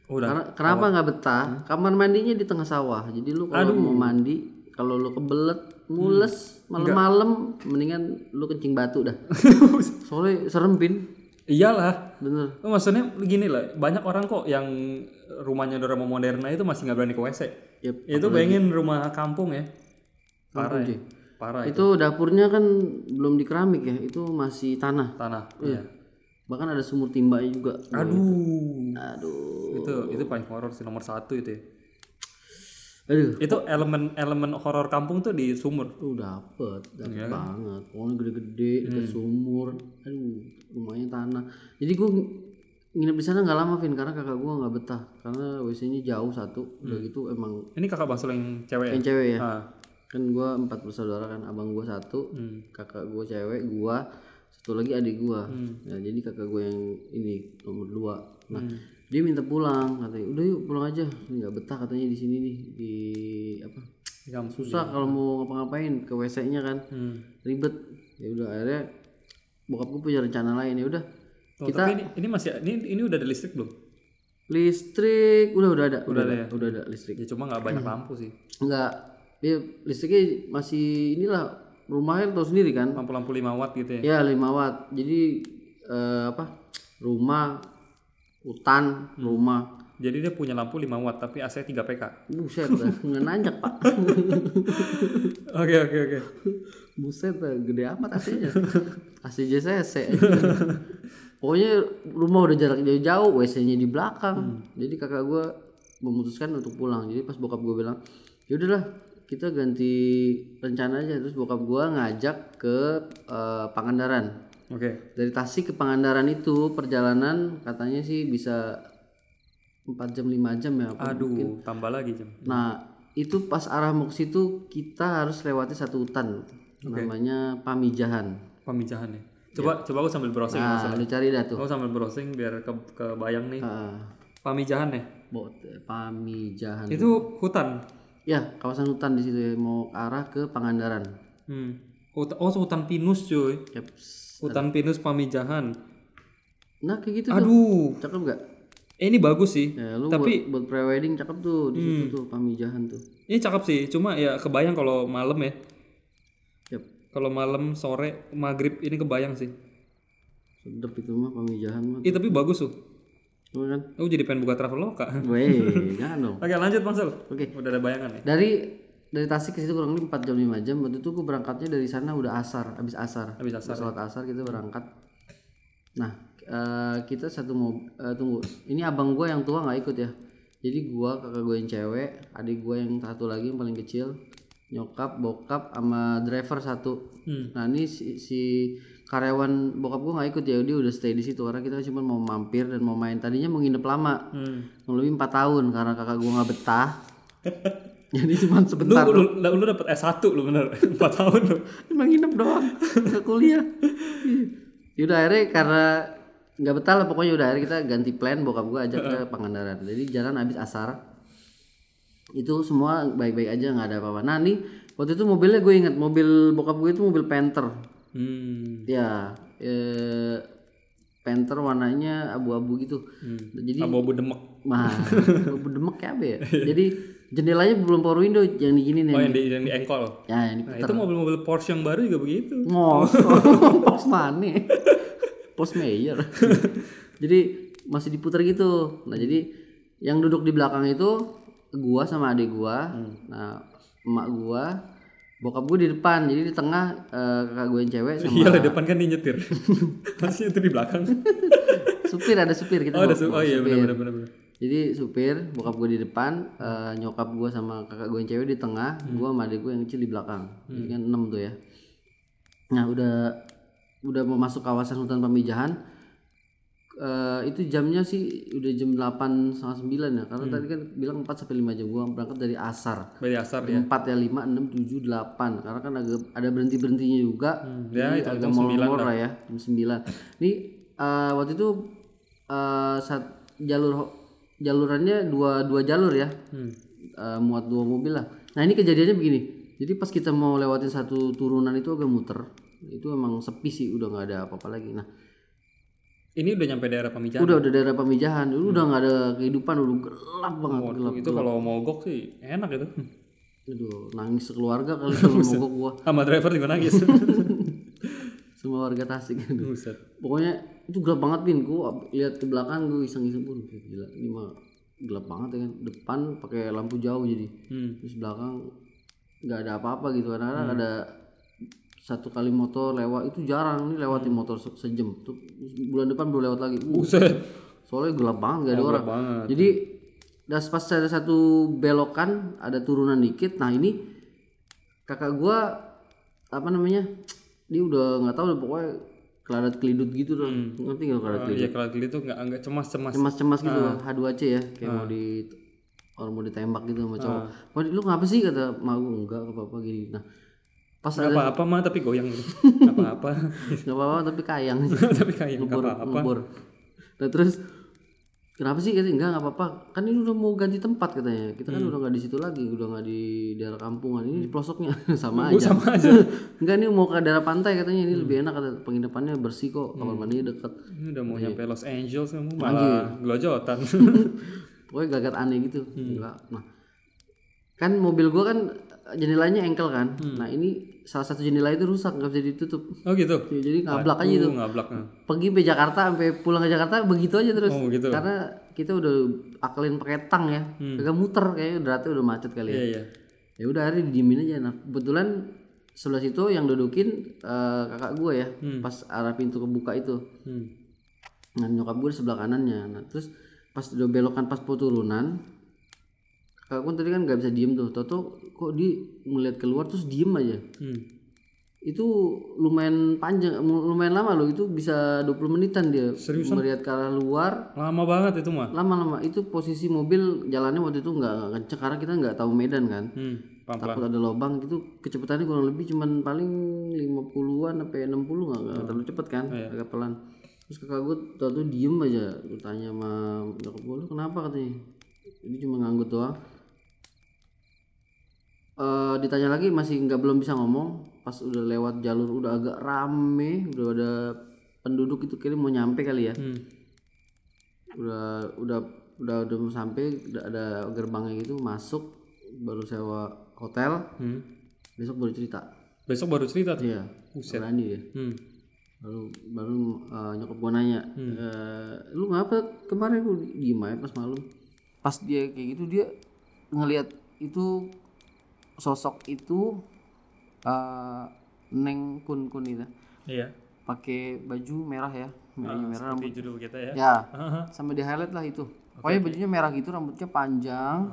Oh, udah. Karena kenapa nggak betah? Kamar mandinya di tengah sawah. Jadi lu kalau mau mandi, kalau lu kebelet, mules, malam-malam, mendingan lu kencing batu dah. *laughs* Soalnya serem pin, Iyalah. bener. Oh, maksudnya begini lah, banyak orang kok yang rumahnya udah rumah moderna itu masih nggak berani ke WC. Yep. Itu bayangin rumah kampung ya. Parah Kampung, ya. Parah itu. Itu dapurnya kan belum di keramik ya, itu masih tanah. Tanah. Iya. Bahkan ada sumur timbanya juga. Aduh. Aduh. Itu itu paling horor sih nomor satu itu ya. Aduh. Itu elemen elemen horor kampung tuh di sumur. Tuh dapet, dapet Iya kan? banget. Pokoknya gede-gede, Hmm. deket sumur. Aduh, rumahnya tanah. Jadi gue nginep di sana nggak lama, Vin, karena kakak gue nggak betah. Karena WC-nya jauh satu. Udah Hmm. gitu emang Ini kakak bangsul yang cewek ya? yang cewek ya. Ah. Kan gue empat bersaudara kan, abang gue satu, Hmm. kakak gue cewek, gue satu lagi adik gue. Hmm. Nah, jadi kakak gue yang ini nomor dua. Nah, dia minta pulang, katanya, udah yuk pulang aja. Nggak betah katanya di sini nih di apa? Kampung. susah kalau mau ngapa-ngapain ke WC-nya kan Hmm. ribet ya udah akhirnya bokap gue punya rencana lain ya udah Oh, tapi ini, ini masih ini ini udah ada listrik belum? listrik udah udah ada udah, ada ada udah ada listrik Ya cuma nggak banyak lampu sih. enggak ya listriknya masih inilah rumahnya tahu sendiri kan Lampu-lampu 5 watt gitu ya. ya 5 watt jadi eh, apa rumah hutan rumah Jadi dia punya lampu 5 watt tapi AC 3 PK. buset dah *laughs* nggak nanjak pak *laughs* Oke oke oke. Buset dah, gede amat AC-nya. AC JCC. Pokoknya rumah udah jarak jauh-jauh, WC-nya di belakang. Jadi kakak gue memutuskan untuk pulang. Jadi pas bokap gue bilang, ya udahlah kita ganti rencana aja. Terus bokap gue ngajak ke eh, Pangandaran. Oke. Dari Tasik ke Pangandaran itu perjalanan katanya sih bisa 4 jam 5 jam ya. Aduh, tambah lagi jam. Nah, itu pas arah mau ke situ kita harus lewati satu hutan namanya Pamijahan. Pemijahan ya. Coba coba aku sambil browsing Nah, lu cari dah tuh. Aku sambil browsing biar ke kebayang nih. Ah, Pamijahan ya. bot Pamijahan. Itu hutan. Ya, kawasan hutan di situ ya, mau arah ke Pangandaran. Hmm. Oh, hutan pinus cuy. Yaps. Hutan pinus Pamijahan. Nah, kayak gitu tuh. Aduh. Cakep gak? Eh, ini bagus sih. Ya, lu Tapi- buat, buat pre-wedding cakep tuh di Hmm. situ tuh Pamijahan tuh. Ini cakep sih. Cuma ya kebayang kalau malam ya. Yap. Kalau malam sore maghrib ini kebayang sih. Sedep itu mah Pamijahan mah. Ih tapi bagus tuh. Tuh kan? Aku jadi pengen buka traveloka. Weh, jangan dong. *laughs* Oke lanjut Bang. Oke. Udah ada bayangan ya. Dari dari Tasik ke situ kurang lebih 4 jam 5 jam. Waktu itu gue berangkatnya dari sana udah asar, habis asar. Habis asar. Sholat asar kita berangkat. Nah, eh, kita satu mau eh, tunggu. Ini abang gue yang tua nggak ikut ya. Jadi gua kakak gue yang cewek, adik gue yang satu lagi yang paling kecil, nyokap, bokap, sama driver satu. Hmm. Nah ini si, si karyawan bokap gue nggak ikut ya, dia udah stay di situ karena kita cuma mau mampir dan mau main. Tadinya mau nginep lama, Hmm. lebih 4 tahun karena kakak gue nggak betah. *laughs* *laughs* Jadi cuma sebentar. lu, lu, lu dapet S1 lu bener. *laughs* 4 tahun lu. cuma nginep doang nggak kuliah. *laughs* Yaudah akhirnya karena nggak betah lah pokoknya udah akhirnya kita ganti plan bokap gue ajak ke Pangandaran. Jadi jalan habis asar itu semua baik-baik aja nggak ada apa-apa. Nah nih waktu itu mobilnya gue inget mobil bokap gue itu mobil Panther. Hmm. ya eh, Panther warnanya abu-abu gitu. Jadi Abu-abu demek. mah abu demek kayak apa ya jadi jendelanya belum power window yang digini nih Oh yang di, yang di engkol. ya ini Nah itu mobil-mobil Porsche yang baru juga begitu. Ngos, *laughs* *laughs* pos mana? Pos mayor. *laughs* jadi masih diputar gitu. Nah jadi yang duduk di belakang itu gua sama adik gua. Nah emak gua, bokap gua di depan. Jadi di tengah eh, kakak gue yang cewek sama Iya lah depan kan dia nyetir. Masih itu di belakang. supir ada supir kita. Oh ada su Oh iya supir. benar benar benar. Jadi supir, bokap gue di depan, eh, nyokap gue sama kakak gue yang cewek di tengah, gue sama adik gue yang kecil di belakang. Jadi kan enam tuh ya. Nah udah udah mau masuk kawasan hutan pemijahan, eh, itu jamnya sih udah jam 8 setengah 9 ya. Karena tadi kan bilang 4 sampai 5 jam gua berangkat dari asar. Dari asar ya. 4 ya 5 6 7 8 karena kan agak ada berhenti berhentinya juga ya, Jadi itu agak jam 9 molor lah. ya jam 9 ini eh, waktu itu eh, saat jalur jalurannya dua dua jalur ya Hmm. Eh, muat dua mobil lah nah ini kejadiannya begini jadi pas kita mau lewatin satu turunan itu agak muter itu emang sepi sih udah nggak ada apa-apa lagi nah Ini udah nyampe daerah pemijahan. udah udah daerah pemijahan udah nggak ada kehidupan udah gelap banget gelap itu kalau mogok sih enak itu. aduh nangis sekeluarga kali kalau *laughs* mogok gua Sama driver juga nangis. *laughs* semua warga Tasik Buset. pokoknya itu gelap banget pin gua lihat ke belakang gua iseng-iseng pun gila ini mah gelap banget ya kan. Depan pakai lampu jauh jadi. Hmm. terus belakang nggak ada apa-apa gitu karena ada satu kali motor lewat. Itu jarang nih lewatin motor se- sejam. Tuh bulan depan baru lewat lagi. Uh, Buset. soalnya gelap banget nggak ada orang. Gelap banget. jadi das pas ada satu belokan ada turunan dikit. Nah ini kakak gua apa namanya dia udah nggak tahu udah pokoknya keladat kelidut gitu tuh. Ngerti nggak keladat Oh, kelidut? Iya kalau gitu nggak cemas-cemas. cemas-cemas gitu H2C ya kayak mau di orang mau ditembak gitu sama cowok. Wah, lu ngapa sih? Kata mak gua enggak nggak apa-apa gini. Nah pas Nggak ada apa-apa mah tapi goyang gitu. *laughs* Apa-apa. nggak apa-apa tapi kayang. *laughs* Tapi kayak nggak ngebor apa-apa. nah terus kenapa sih? Katanya enggak nggak apa-apa. Kan ini udah mau ganti tempat katanya. Kita kan udah nggak di situ lagi. Udah nggak di daerah kampungan. Ini di pelosoknya. *laughs* Sama Oh, aja. sama *laughs* aja. enggak ini mau ke daerah pantai katanya. Ini lebih enak. Kata penginapannya bersih kok. Kamar mandinya deket. Ini udah mau nyampe Los Angeles kamu Anjir. malah gelojotan. *laughs* pokoknya gagak aneh gitu. Enggak nah. Kan mobil gua kan jendelanya engkel kan. Nah ini salah satu jendela itu rusak nggak bisa ditutup. Oh gitu. Ya, jadi ngablak aja Uh, tuh ngablak. pergi sampai Jakarta sampai pulang ke Jakarta begitu aja terus. Oh gitu. karena kita udah akalin pakai tang ya. Kagak muter kayak udah udah macet kali ya. Iya iya. ya udah hari didiemin aja. Nah kebetulan sebelah situ yang dudukin eh, kakak gue ya pas arah pintu kebuka itu. Hmm. nah nyokap gue di sebelah kanannya. Nah terus pas udah belokan pas po turunan kakak gue tadi kan nggak bisa diem tuh. Toto kok dia ngeliat keluar terus diem aja. Hmm. itu lumayan panjang lumayan lama loh. Itu bisa 20 menitan dia melihat ke arah luar. Lama banget itu mah. lama-lama. Itu posisi mobil jalannya waktu itu nggak kenceng karena kita nggak tahu medan kan. Hmm. Pelan-pelan. takut ada lubang itu kecepatannya kurang lebih cuman paling 50-an sampai 60 nggak nggak terlalu cepet kan agak pelan. Terus kakak gue tau tuh diem aja gue tanya sama nyokap gue "Lu kenapa? katanya. Ini cuma nganggut doang Eh ditanya lagi masih nggak belum bisa ngomong. Pas udah lewat jalur udah agak rame udah ada penduduk itu kira mau nyampe kali ya. Hmm. udah udah udah udah mau sampai udah ada gerbangnya gitu masuk baru sewa hotel. Hmm. besok baru cerita. Besok baru cerita tuh. iya. Berani dia Hmm. baru baru eh, nyokap gua nanya "Eh, lu ngapa kemarin? Lu diem aja pas malam. Pas dia kayak gitu dia ngelihat itu sosok itu eh, neng kun kun itu. Iya. pakai baju merah ya. Baju merah Seperti judul kita ya. ya sampai di highlight lah itu. Pokoknya bajunya merah gitu rambutnya panjang.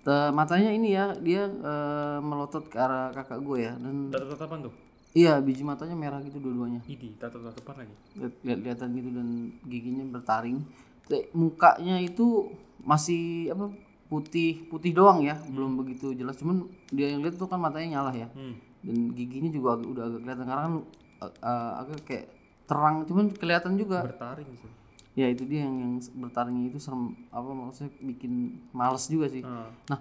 Te- matanya ini ya dia eh, melotot ke arah kakak gue ya dan Tatap-tatapan tuh. iya biji matanya merah gitu dua-duanya. Idi, tatap-tatapan lagi. Lihat- lihat-lihatan gitu dan giginya bertaring. Te- mukanya itu masih apa putih putih doang ya belum begitu jelas cuman dia yang lihat tuh kan matanya nyala ya Hmm. dan giginya juga agak, udah agak kelihatan karena kan eh, agak kayak terang cuman kelihatan juga Bertaring sih. ya itu dia yang, yang bertaringnya itu serem apa maksudnya bikin males juga sih Ah. nah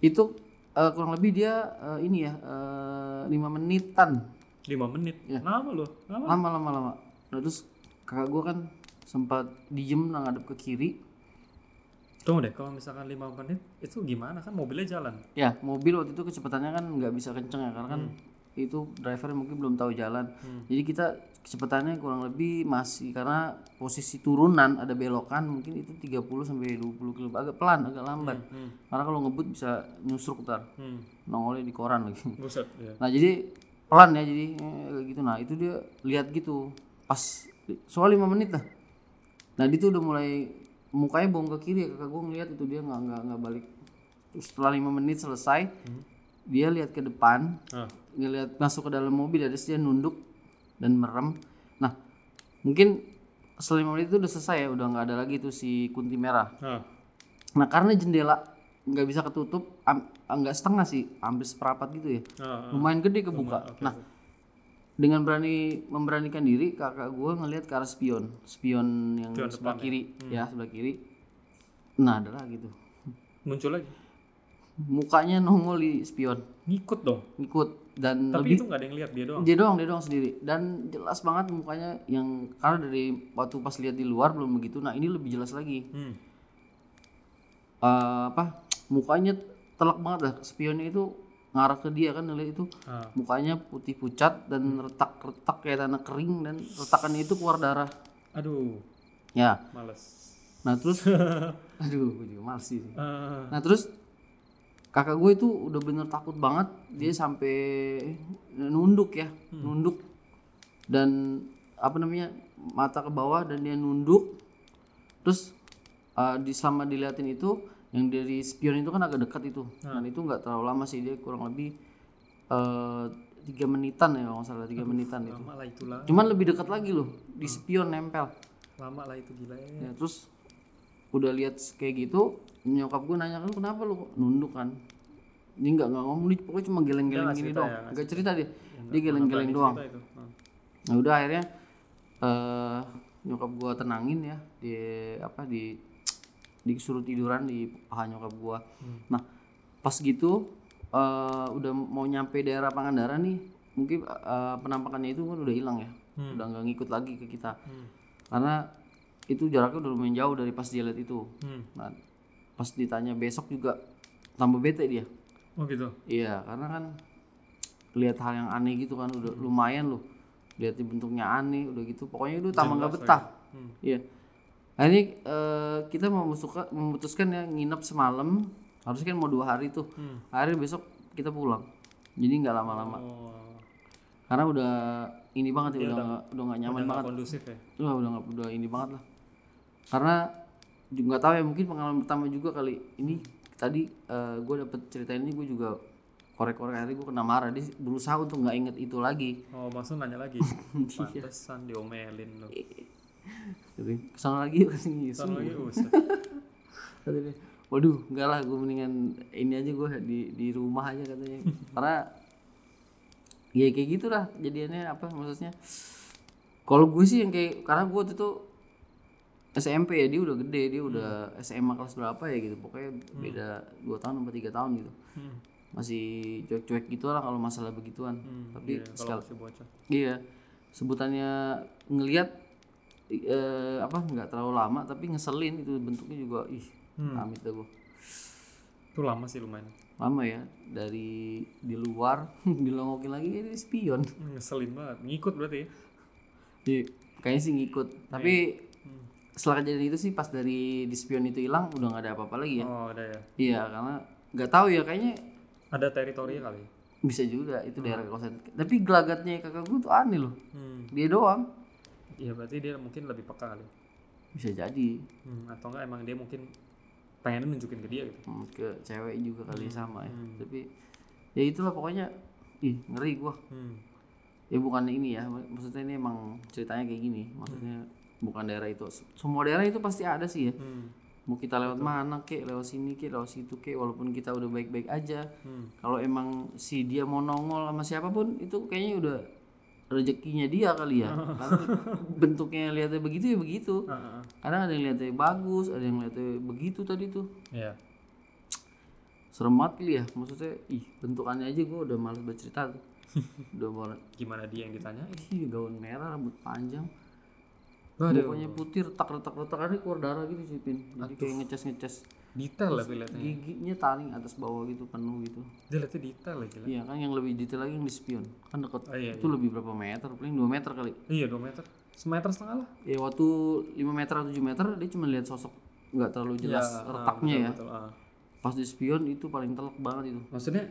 itu eh, kurang lebih dia eh, ini ya eh, lima menitan Lima menit. Lama loh. Lama. lama lama lama nah, terus kakak gua kan sempat diem nah ngadep ke kiri Tunggu deh, kalau misalkan lima menit itu gimana? Kan mobilnya jalan. ya mobil waktu itu kecepatannya kan nggak bisa kenceng ya karena kan itu driver mungkin belum tahu jalan. Jadi kita kecepatannya kurang lebih masih karena posisi turunan ada belokan mungkin itu 30 sampai 20 km agak pelan agak lambat. Karena kalau ngebut bisa nyusruk ntar. Hmm. nongolnya di koran lagi. *laughs* Buset. Ya. nah jadi pelan ya jadi eh, gitu. Nah itu dia lihat gitu pas soal lima menit lah nah dia tuh udah mulai mukanya bong ke kiri kakak gue ngeliat itu dia nggak nggak nggak balik. Terus setelah lima menit selesai dia lihat ke depan Ah. ngeliat masuk ke dalam mobil ya terus dia nunduk dan merem. Nah mungkin setelah 5 menit itu udah selesai ya udah nggak ada lagi tuh si kunti merah. Ah. nah karena jendela nggak bisa ketutup nggak setengah sih hampir seperapat gitu ya. Ah, ah. lumayan gede kebuka. Nah dengan berani memberanikan diri kakak gue ngelihat ke arah spion. Spion yang sebelah kiri. Ya sebelah kiri. Nah ada lagi tuh. Muncul lagi? Mukanya nongol di spion. Ngikut dong? Ikut dan tapi itu nggak ada yang lihat dia doang? Dia doang dia doang sendiri. Dan jelas banget mukanya yang karena dari waktu pas lihat di luar belum begitu. Nah ini lebih jelas lagi. Hmm. Eh, apa? Mukanya telak banget lah. Spionnya itu ngarah ke dia kan ngeliat itu Ah. mukanya putih pucat dan retak-retak kayak tanah kering dan retakannya itu keluar darah. Aduh. Ya. Males. Nah terus *laughs* aduh gue juga males sih. Ah. nah terus kakak gue itu udah bener takut banget dia sampai nunduk ya nunduk. Dan apa namanya mata ke bawah dan dia nunduk. Terus uh, di selama diliatin itu yang dari spion itu kan agak dekat itu. Dan itu nggak terlalu lama sih dia kurang lebih eh, tiga menitan ya kalau nggak salah tiga menitan itu. lama lah itulah. Cuman lebih dekat lagi loh di spion nempel. Lama lah itu gila ya. Ya terus udah lihat kayak gitu nyokap gue nanya lu kenapa lu nunduk kan? Ini nggak nggak ngomong dia pokoknya cuma geleng-geleng gini doang. ya, nggak cerita. dia. Dia geleng-geleng doang. itu. Ah. nah udah akhirnya eh nyokap gue tenangin ya di apa di disuruh tiduran di paha nyokap gue nah pas gitu eh udah mau nyampe daerah Pangandaran nih mungkin eh, penampakannya itu kan udah hilang ya. Udah nggak ngikut lagi ke kita. Karena itu jaraknya udah lumayan jauh dari pas dia lihat itu. Hmm. nah pas ditanya besok juga tambah bete dia. Oh gitu? Iya karena kan lihat hal yang aneh gitu kan udah lumayan loh. Lihat bentuknya aneh udah gitu. Pokoknya udah tambah nggak betah. iya akhirnya eh, kita memutuskan memutuskan ya nginep semalam. Harusnya kan mau dua hari tuh. Akhirnya besok kita pulang. Jadi nggak lama-lama. Oh. Karena udah ini banget ya udah nggak udah nggak nyaman udah banget. kondusif ya? Wah, udah nggak udah ini banget lah. Karena juga nggak tahu ya mungkin pengalaman pertama juga kali. Ini tadi gue dapet cerita ini gue juga korek-korek akhirnya gue kena marah. Dia berusaha untuk nggak inget itu lagi. Oh maksud nanya lagi. *laughs* Pantesan diomelin lo *laughs* jadi ke sana lagi *laughs* ke sini Sama lagi usah dia, *laughs* waduh enggak lah gue mendingan ini aja gue di di rumah aja katanya. Karena ya kayak gitulah jadiannya apa maksudnya. Kalau gue sih yang kayak karena gue waktu itu SMP ya dia udah gede dia udah SMA kelas berapa ya gitu pokoknya beda dua tahun atau tiga tahun gitu. Hmm. masih cuek-cuek gitu lah kalau masalah begituan. Tapi kalau sekali Iya, sebutannya ngelihat eh, apa nggak terlalu lama tapi ngeselin itu bentuknya juga ih amit dah gua. itu lama sih lumayan Lama ya dari di luar *laughs* dilongokin lagi ini spion. Hmm, ngeselin banget ngikut berarti ya Iya, kayaknya sih ngikut. Tapi setelah kejadian itu sih pas dari di spion itu hilang udah nggak ada apa-apa lagi ya. oh ada ya Iya, karena nggak tahu ya kayaknya ada teritorinya kali bisa juga itu daerah kawasan. Tapi gelagatnya kakak gue tuh aneh loh. hmm. Dia doang. Iya berarti dia mungkin lebih peka kali Bisa jadi. hmm. atau enggak emang dia mungkin pengen nunjukin ke dia gitu Hmm, ke cewek juga kali sama ya tapi ya itulah pokoknya ih ngeri gua hmm. ya bukan ini ya mak- maksudnya ini emang ceritanya kayak gini maksudnya bukan daerah itu semua daerah itu pasti ada sih ya Hmm. mau kita lewat mana kek lewat sini kek lewat situ kek walaupun kita udah baik-baik aja Hmm. kalau emang si dia mau nongol sama siapa pun itu kayaknya udah rezekinya dia kali ya. *laughs* Karena bentuknya lihatnya begitu ya begitu. Kadang ada yang lihatnya bagus ada yang lihatnya begitu tadi tuh. Iya. serem banget kali ya. Maksudnya ih bentukannya aja gue udah males bercerita tuh. *laughs* Udah malas gimana dia yang ditanya ih gaun merah rambut panjang. Waduh. mukanya putih retak retak retak ada keluar darah gitu sih pin. Jadi kayak ngecas ngecas detail lah lihatnya giginya taring atas bawah gitu penuh gitu. Lihatnya detail lah. Gila iya kan yang lebih detail lagi yang di spion. Kan dekat Oh, iya, itu lebih berapa meter? Paling 2 meter kali. Iya 2 meter. Semeter setengah lah. Ya waktu 5 meter atau 7 meter dia cuma lihat sosok. Nggak terlalu jelas retaknya ya. betul, ah. pas di spion itu paling telak banget itu. Maksudnya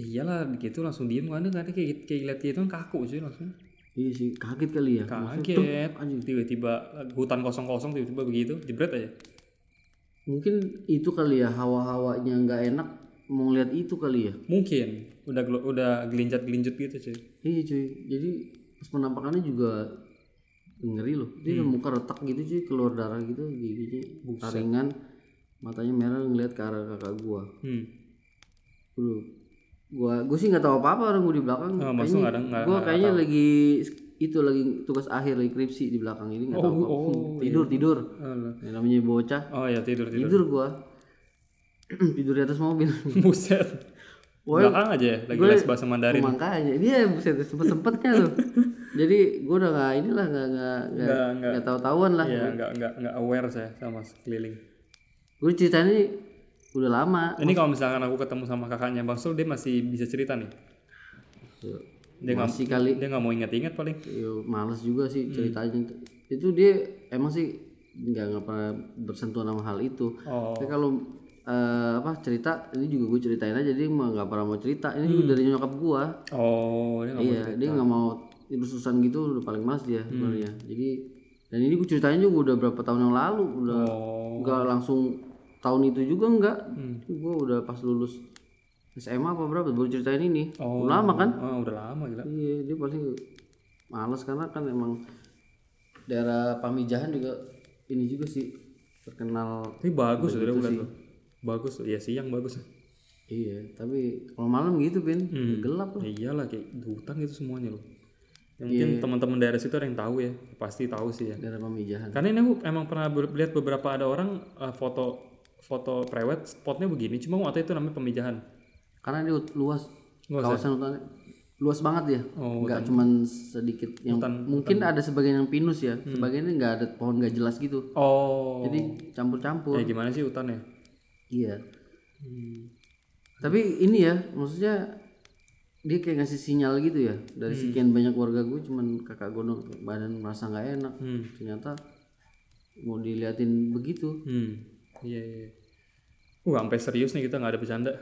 iyalah gitu langsung diem. Kan ada kayak kayak lihat dia itu kan kaku sih langsung. Iya sih kaget kali ya. Kaget. tiba-tiba hutan kosong kosong tiba-tiba begitu. Jebret aja mungkin itu kali ya hawa-hawanya nggak enak mau ngeliat itu kali ya. Mungkin. Udah udah gelinjat gelinjut gitu cuy. Iya cuy. Jadi pas penampakannya juga ngeri loh. Dia muka retak gitu sih keluar darah gitu giginya taringan matanya merah ngeliat ke arah kakak gua. Hmm. Dulu gua gua sih nggak tahu apa apa orang gua di belakang. Oh, kayaknya gua kayaknya lagi itu lagi tugas akhir lagi skripsi di belakang ini nggak tahu Oh, apa. oh, tidur tidur. Alah. yang namanya bocah. Oh ya tidur tidur. Tidur gua. *clears throat* Tidur di atas mobil. *laughs* Buset. Woi, belakang aja ya lagi les bahasa Mandarin. makanya. Dia buset sempet sempetnya tuh. *laughs* Jadi gua udah nggak inilah nggak nggak nggak Nggak- tahu tahuan lah. Ya nggak nggak nggak aware saya sama sekeliling. Gue ceritanya ini udah lama. Ini kalau misalkan aku ketemu sama kakaknya Bang Sul dia masih bisa cerita nih dia nggak masih kali. dia nggak mau inget-inget paling. Yo, males juga sih Hmm. ceritanya. Itu dia emang sih nggak pernah bersentuhan sama hal itu. Oh. Tapi kalau eh, apa cerita ini juga gue ceritain aja dia mah nggak pernah mau cerita. Ini juga dari nyokap gua. Oh dia mau iya dia nggak mau urusan gitu udah paling males dia Hmm. sebenarnya. Jadi dan ini gue ceritain juga udah berapa tahun yang lalu udah oh. nggak langsung tahun itu juga enggak Hmm. gue udah pas lulus SMA apa berapa? Baru ceritain ini. Oh. udah lama kan? oh, udah lama gila. Iya dia pasti males karena kan emang daerah Pamijahan juga ini juga sih terkenal tapi bagus udah sih. tuh. Bagus ya siang bagus. Iya tapi kalau malam gitu pin Hmm. gelap lah. Ya iyalah kayak hutan gitu semuanya loh. Ya, mungkin teman-teman daerah situ ada yang tahu ya. Pasti tahu sih ya. Daerah Pamijahan. Karena ini aku emang pernah lihat beberapa ada orang eh, foto foto prewed spotnya begini. Cuma waktu itu namanya pemijahan karena dia luas. Luas ya? kawasan hutan luas banget ya Oh, nggak cuman sedikit yang mungkin ada sebagian yang pinus ya. Hmm. sebagian ini nggak ada pohon nggak jelas gitu. Oh. Jadi campur-campur. Ya gimana sih hutannya Iya. Tapi ini ya, maksudnya dia kayak ngasih sinyal gitu ya. Dari sekian banyak warga gue cuman kakak gue badan merasa nggak enak. Hmm. ternyata mau diliatin begitu. Hmm. Iya iya uh sampai serius nih kita nggak ada bercanda.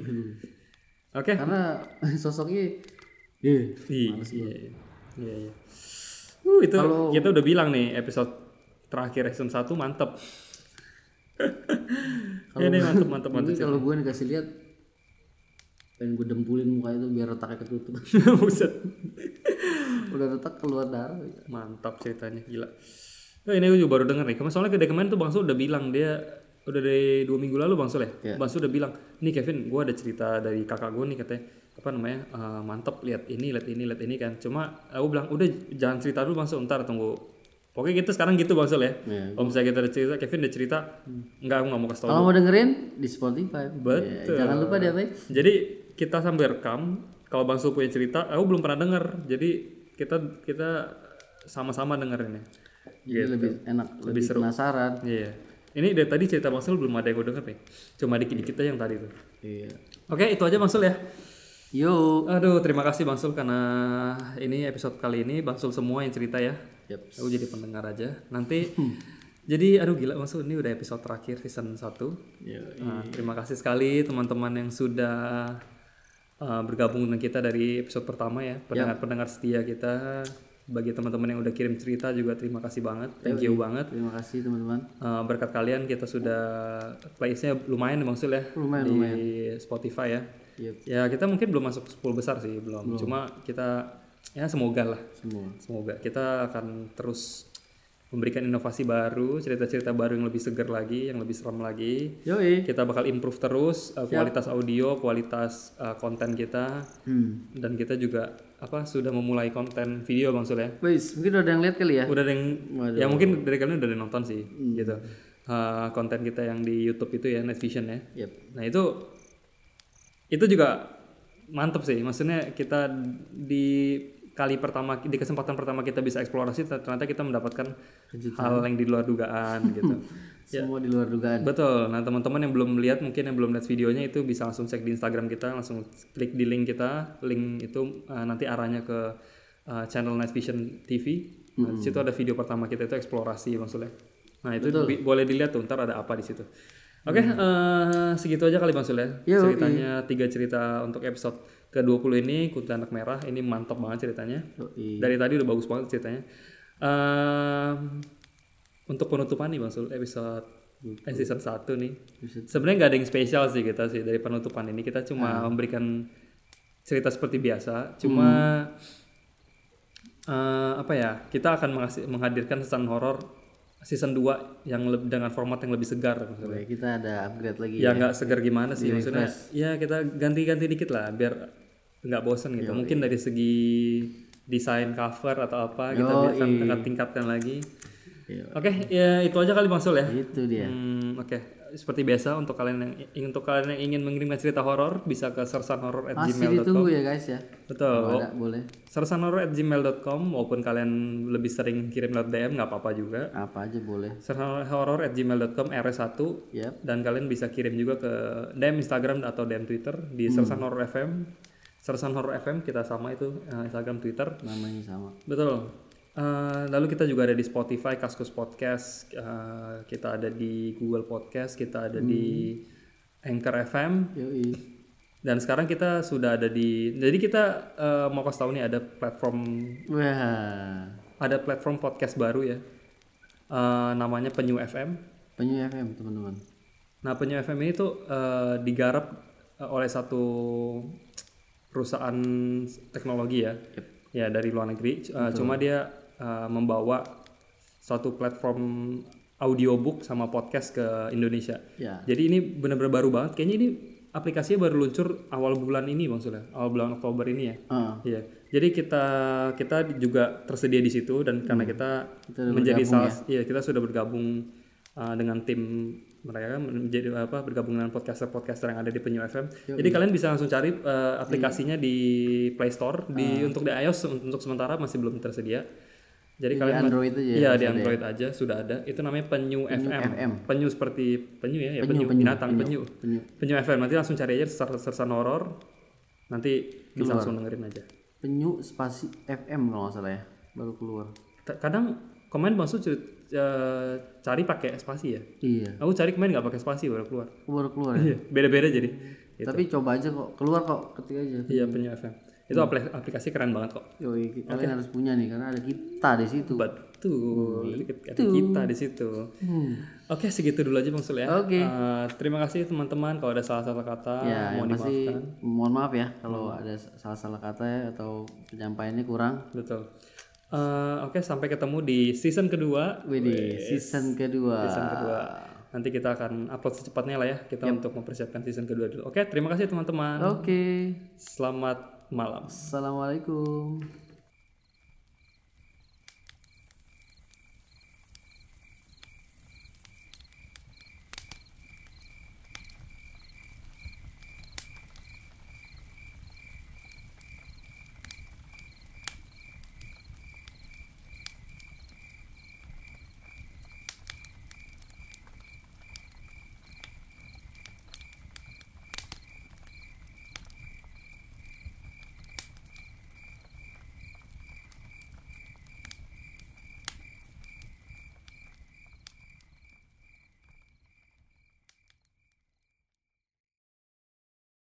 *laughs* Oke. Karena *laughs* sosoknya eh iya iya iya iya uh itu kita udah bilang nih episode terakhir season 1 mantep. *laughs* Ini mantep mantep mantep kalau gue dikasih lihat pengen gue dempulin muka itu biar retaknya ketutup. Buset. Udah retak keluar darah. Mantap ceritanya gila. Oh, ini gue juga baru denger nih. Kemarin soalnya kemarin tuh bang Sul udah bilang dia udah dari dua minggu lalu bang Sul ya? Iya. bang Sul udah bilang nih Kevin gue ada cerita dari kakak gue nih katanya. Apa namanya eh, mantap lihat ini lihat ini lihat ini kan. Cuma aku bilang udah jangan cerita dulu bang Sul ntar tunggu. Pokoknya kita sekarang gitu bang Sul ya. Iya. kalau misalnya kita ada cerita Kevin udah cerita enggak aku nggak mau kasih tau kalau mau dengerin di Spotify. Betul. Ya, jangan lupa deh apa jadi kita sambil rekam kalau bang Sul punya cerita aku belum pernah denger. Jadi kita kita sama-sama dengerin ya jadi lebih enak lebih, penasaran. Iya. Ini dari tadi cerita Bang Sul belum ada yang gue denger nih. Cuma dikit-dikit aja yang tadi tuh. iya Oke, itu aja Bang Sul ya. yo Aduh, terima kasih Bang Sul karena ini episode kali ini Bang Sul semua yang cerita ya. Yep. Aku jadi pendengar aja. Nanti jadi aduh gila Bang Sul ini udah episode terakhir season 1. Yo, Nah, terima kasih sekali teman-teman yang sudah uh, bergabung dengan kita dari episode pertama ya. Pendengar-pendengar setia kita. Bagi teman-teman yang udah kirim cerita juga terima kasih banget. Thank you banget. terima kasih teman-teman Uh, berkat kalian kita sudah playlistnya lumayan Sul ya Lumayan, di Spotify ya. Yep. Ya kita mungkin belum masuk 10 besar sih belum. Cuma kita ya semoga lah. semua Semoga kita akan terus memberikan inovasi baru, cerita-cerita baru yang lebih segar lagi, yang lebih serem lagi. yoi Kita bakal improve terus uh, kualitas audio, kualitas uh, konten kita hmm. dan kita juga apa sudah memulai konten video Bang Sul ya. Wais, mungkin udah ada yang lihat kali ya Udah ada yang ya mungkin dari kalian udah ada yang nonton sih gitu. Uh, konten kita yang di YouTube itu ya Night Vision ya. Yep. Nah itu itu juga mantep sih. Maksudnya kita di kali pertama di kesempatan pertama kita bisa eksplorasi ternyata kita mendapatkan hal yang di luar dugaan gitu. *laughs* semua di luar dugaan Betul. Nah teman-teman yang belum lihat mungkin yang belum lihat videonya itu bisa langsung cek di Instagram kita, langsung klik di link kita. Link itu uh, nanti arahnya ke uh, channel Night Vision TV. Nah, di situ ada video pertama kita itu eksplorasi maksudnya. Nah itu boleh dilihat tuh. Ntar ada apa di situ. Oke, eh, segitu aja kali Bang Sul ya. Yo, Ceritanya tiga cerita untuk episode ke-20 ini Kuntilanak Merah. Ini mantap banget ceritanya. Yoi. Dari tadi udah bagus banget ceritanya. Ehm, untuk penutupan nih Bang Sul, episode eh, season 1 nih. Sebenarnya nggak ada yang spesial sih kita sih dari penutupan ini. Kita cuma memberikan cerita seperti biasa. Cuma eh, apa ya? Kita akan menghadirkan season horor season 2 yang leb- dengan format yang lebih segar maksudnya. Oke, kita ada upgrade lagi Ya nggak segar gimana sih maksudnya? Ya kita ganti-ganti dikit lah biar nggak bosan gitu. Mungkin dari segi desain cover atau apa kita Yoi. bisa tingkat tingkatkan lagi. Iya. Oke, ya itu aja kali Bang Sul ya. Itu dia. Hmm, Oke, seperti biasa untuk kalian yang untuk kalian yang ingin mengirimkan cerita horor bisa ke Masih sersanhoror@gmail.com. ditunggu ya guys ya. Betul. Ada boleh. sersanhoror@gmail.com maupun kalian lebih sering kirim lewat DM nggak apa-apa juga. Apa aja boleh. sersanhoror@gmail.com RS1 Yap. dan kalian bisa kirim juga ke DM Instagram atau DM Twitter di Sersan Horror FM. Sersan Horror FM kita sama itu eh, Instagram Twitter. Namanya sama. Betul. Eh, lalu kita juga ada di Spotify, Kaskus Podcast, eh, kita ada di Google Podcast, kita ada di Anchor FM, Yoi. dan sekarang kita sudah ada di. Jadi kita eh, mau kasih tahu nih ada platform Wah. ada platform podcast baru ya, Eh, namanya Penyu FM. Penyu FM teman-teman. Nah Penyu FM ini tuh eh, digarap eh, oleh satu perusahaan teknologi ya, ya dari luar negeri. Eh, cuma dia eh, membawa suatu platform audiobook sama podcast ke Indonesia. Ya. Jadi ini benar-benar baru banget. Kayaknya ini aplikasinya baru luncur awal bulan ini bang Sula, awal bulan Oktober ini ya. Ah, Iya. Jadi kita kita juga tersedia di situ dan karena kita, Kita udah menjadi salah iya kita sudah bergabung uh, dengan tim mereka menjadi apa bergabung dengan podcaster-podcaster yang ada di Penyu FM. Jadi kalian bisa langsung cari uh, aplikasinya di Play Store di untuk di iOS untuk sementara masih belum tersedia. Jadi di kalian Android aja ya. Iya di Android aja sudah ada. Itu namanya Penyu, FM. FM. Penyu seperti penyu ya, ya Penyu, penyu, penyu, binatang penyu. Penyu. Penyu FM nanti langsung cari aja ser- sersan horor. Nanti bisa langsung dengerin aja. Penyu spasi FM kalau nggak salah ya. Baru keluar. Kadang komen maksud eh, cari pakai spasi ya. Iya. Aku cari kemarin nggak pakai spasi baru keluar. Baru keluar ya. *laughs* Iya, beda-beda jadi. Tapi coba aja kok. Keluar kok. Ketik aja. Iya penyu FM. Itu apli- aplikasi keren banget kok. Yoi, kalian harus punya nih karena ada kita di situ. Betul. Ada kita di situ. Oke, segitu dulu aja Bang Sul ya. Oke. Eh, terima kasih teman-teman kalau ada salah-salah kata Ya, pasti dimaafkan. mohon maaf ya kalau ada salah-salah kata ya atau penyampaiannya kurang. Betul. Eh, Oke, sampai ketemu di season kedua. Widih, season kedua. Season kedua. Nanti kita akan upload secepatnya lah ya kita untuk mempersiapkan season kedua dulu. Oke, terima kasih teman-teman. Oke. Selamat malam. Assalamualaikum.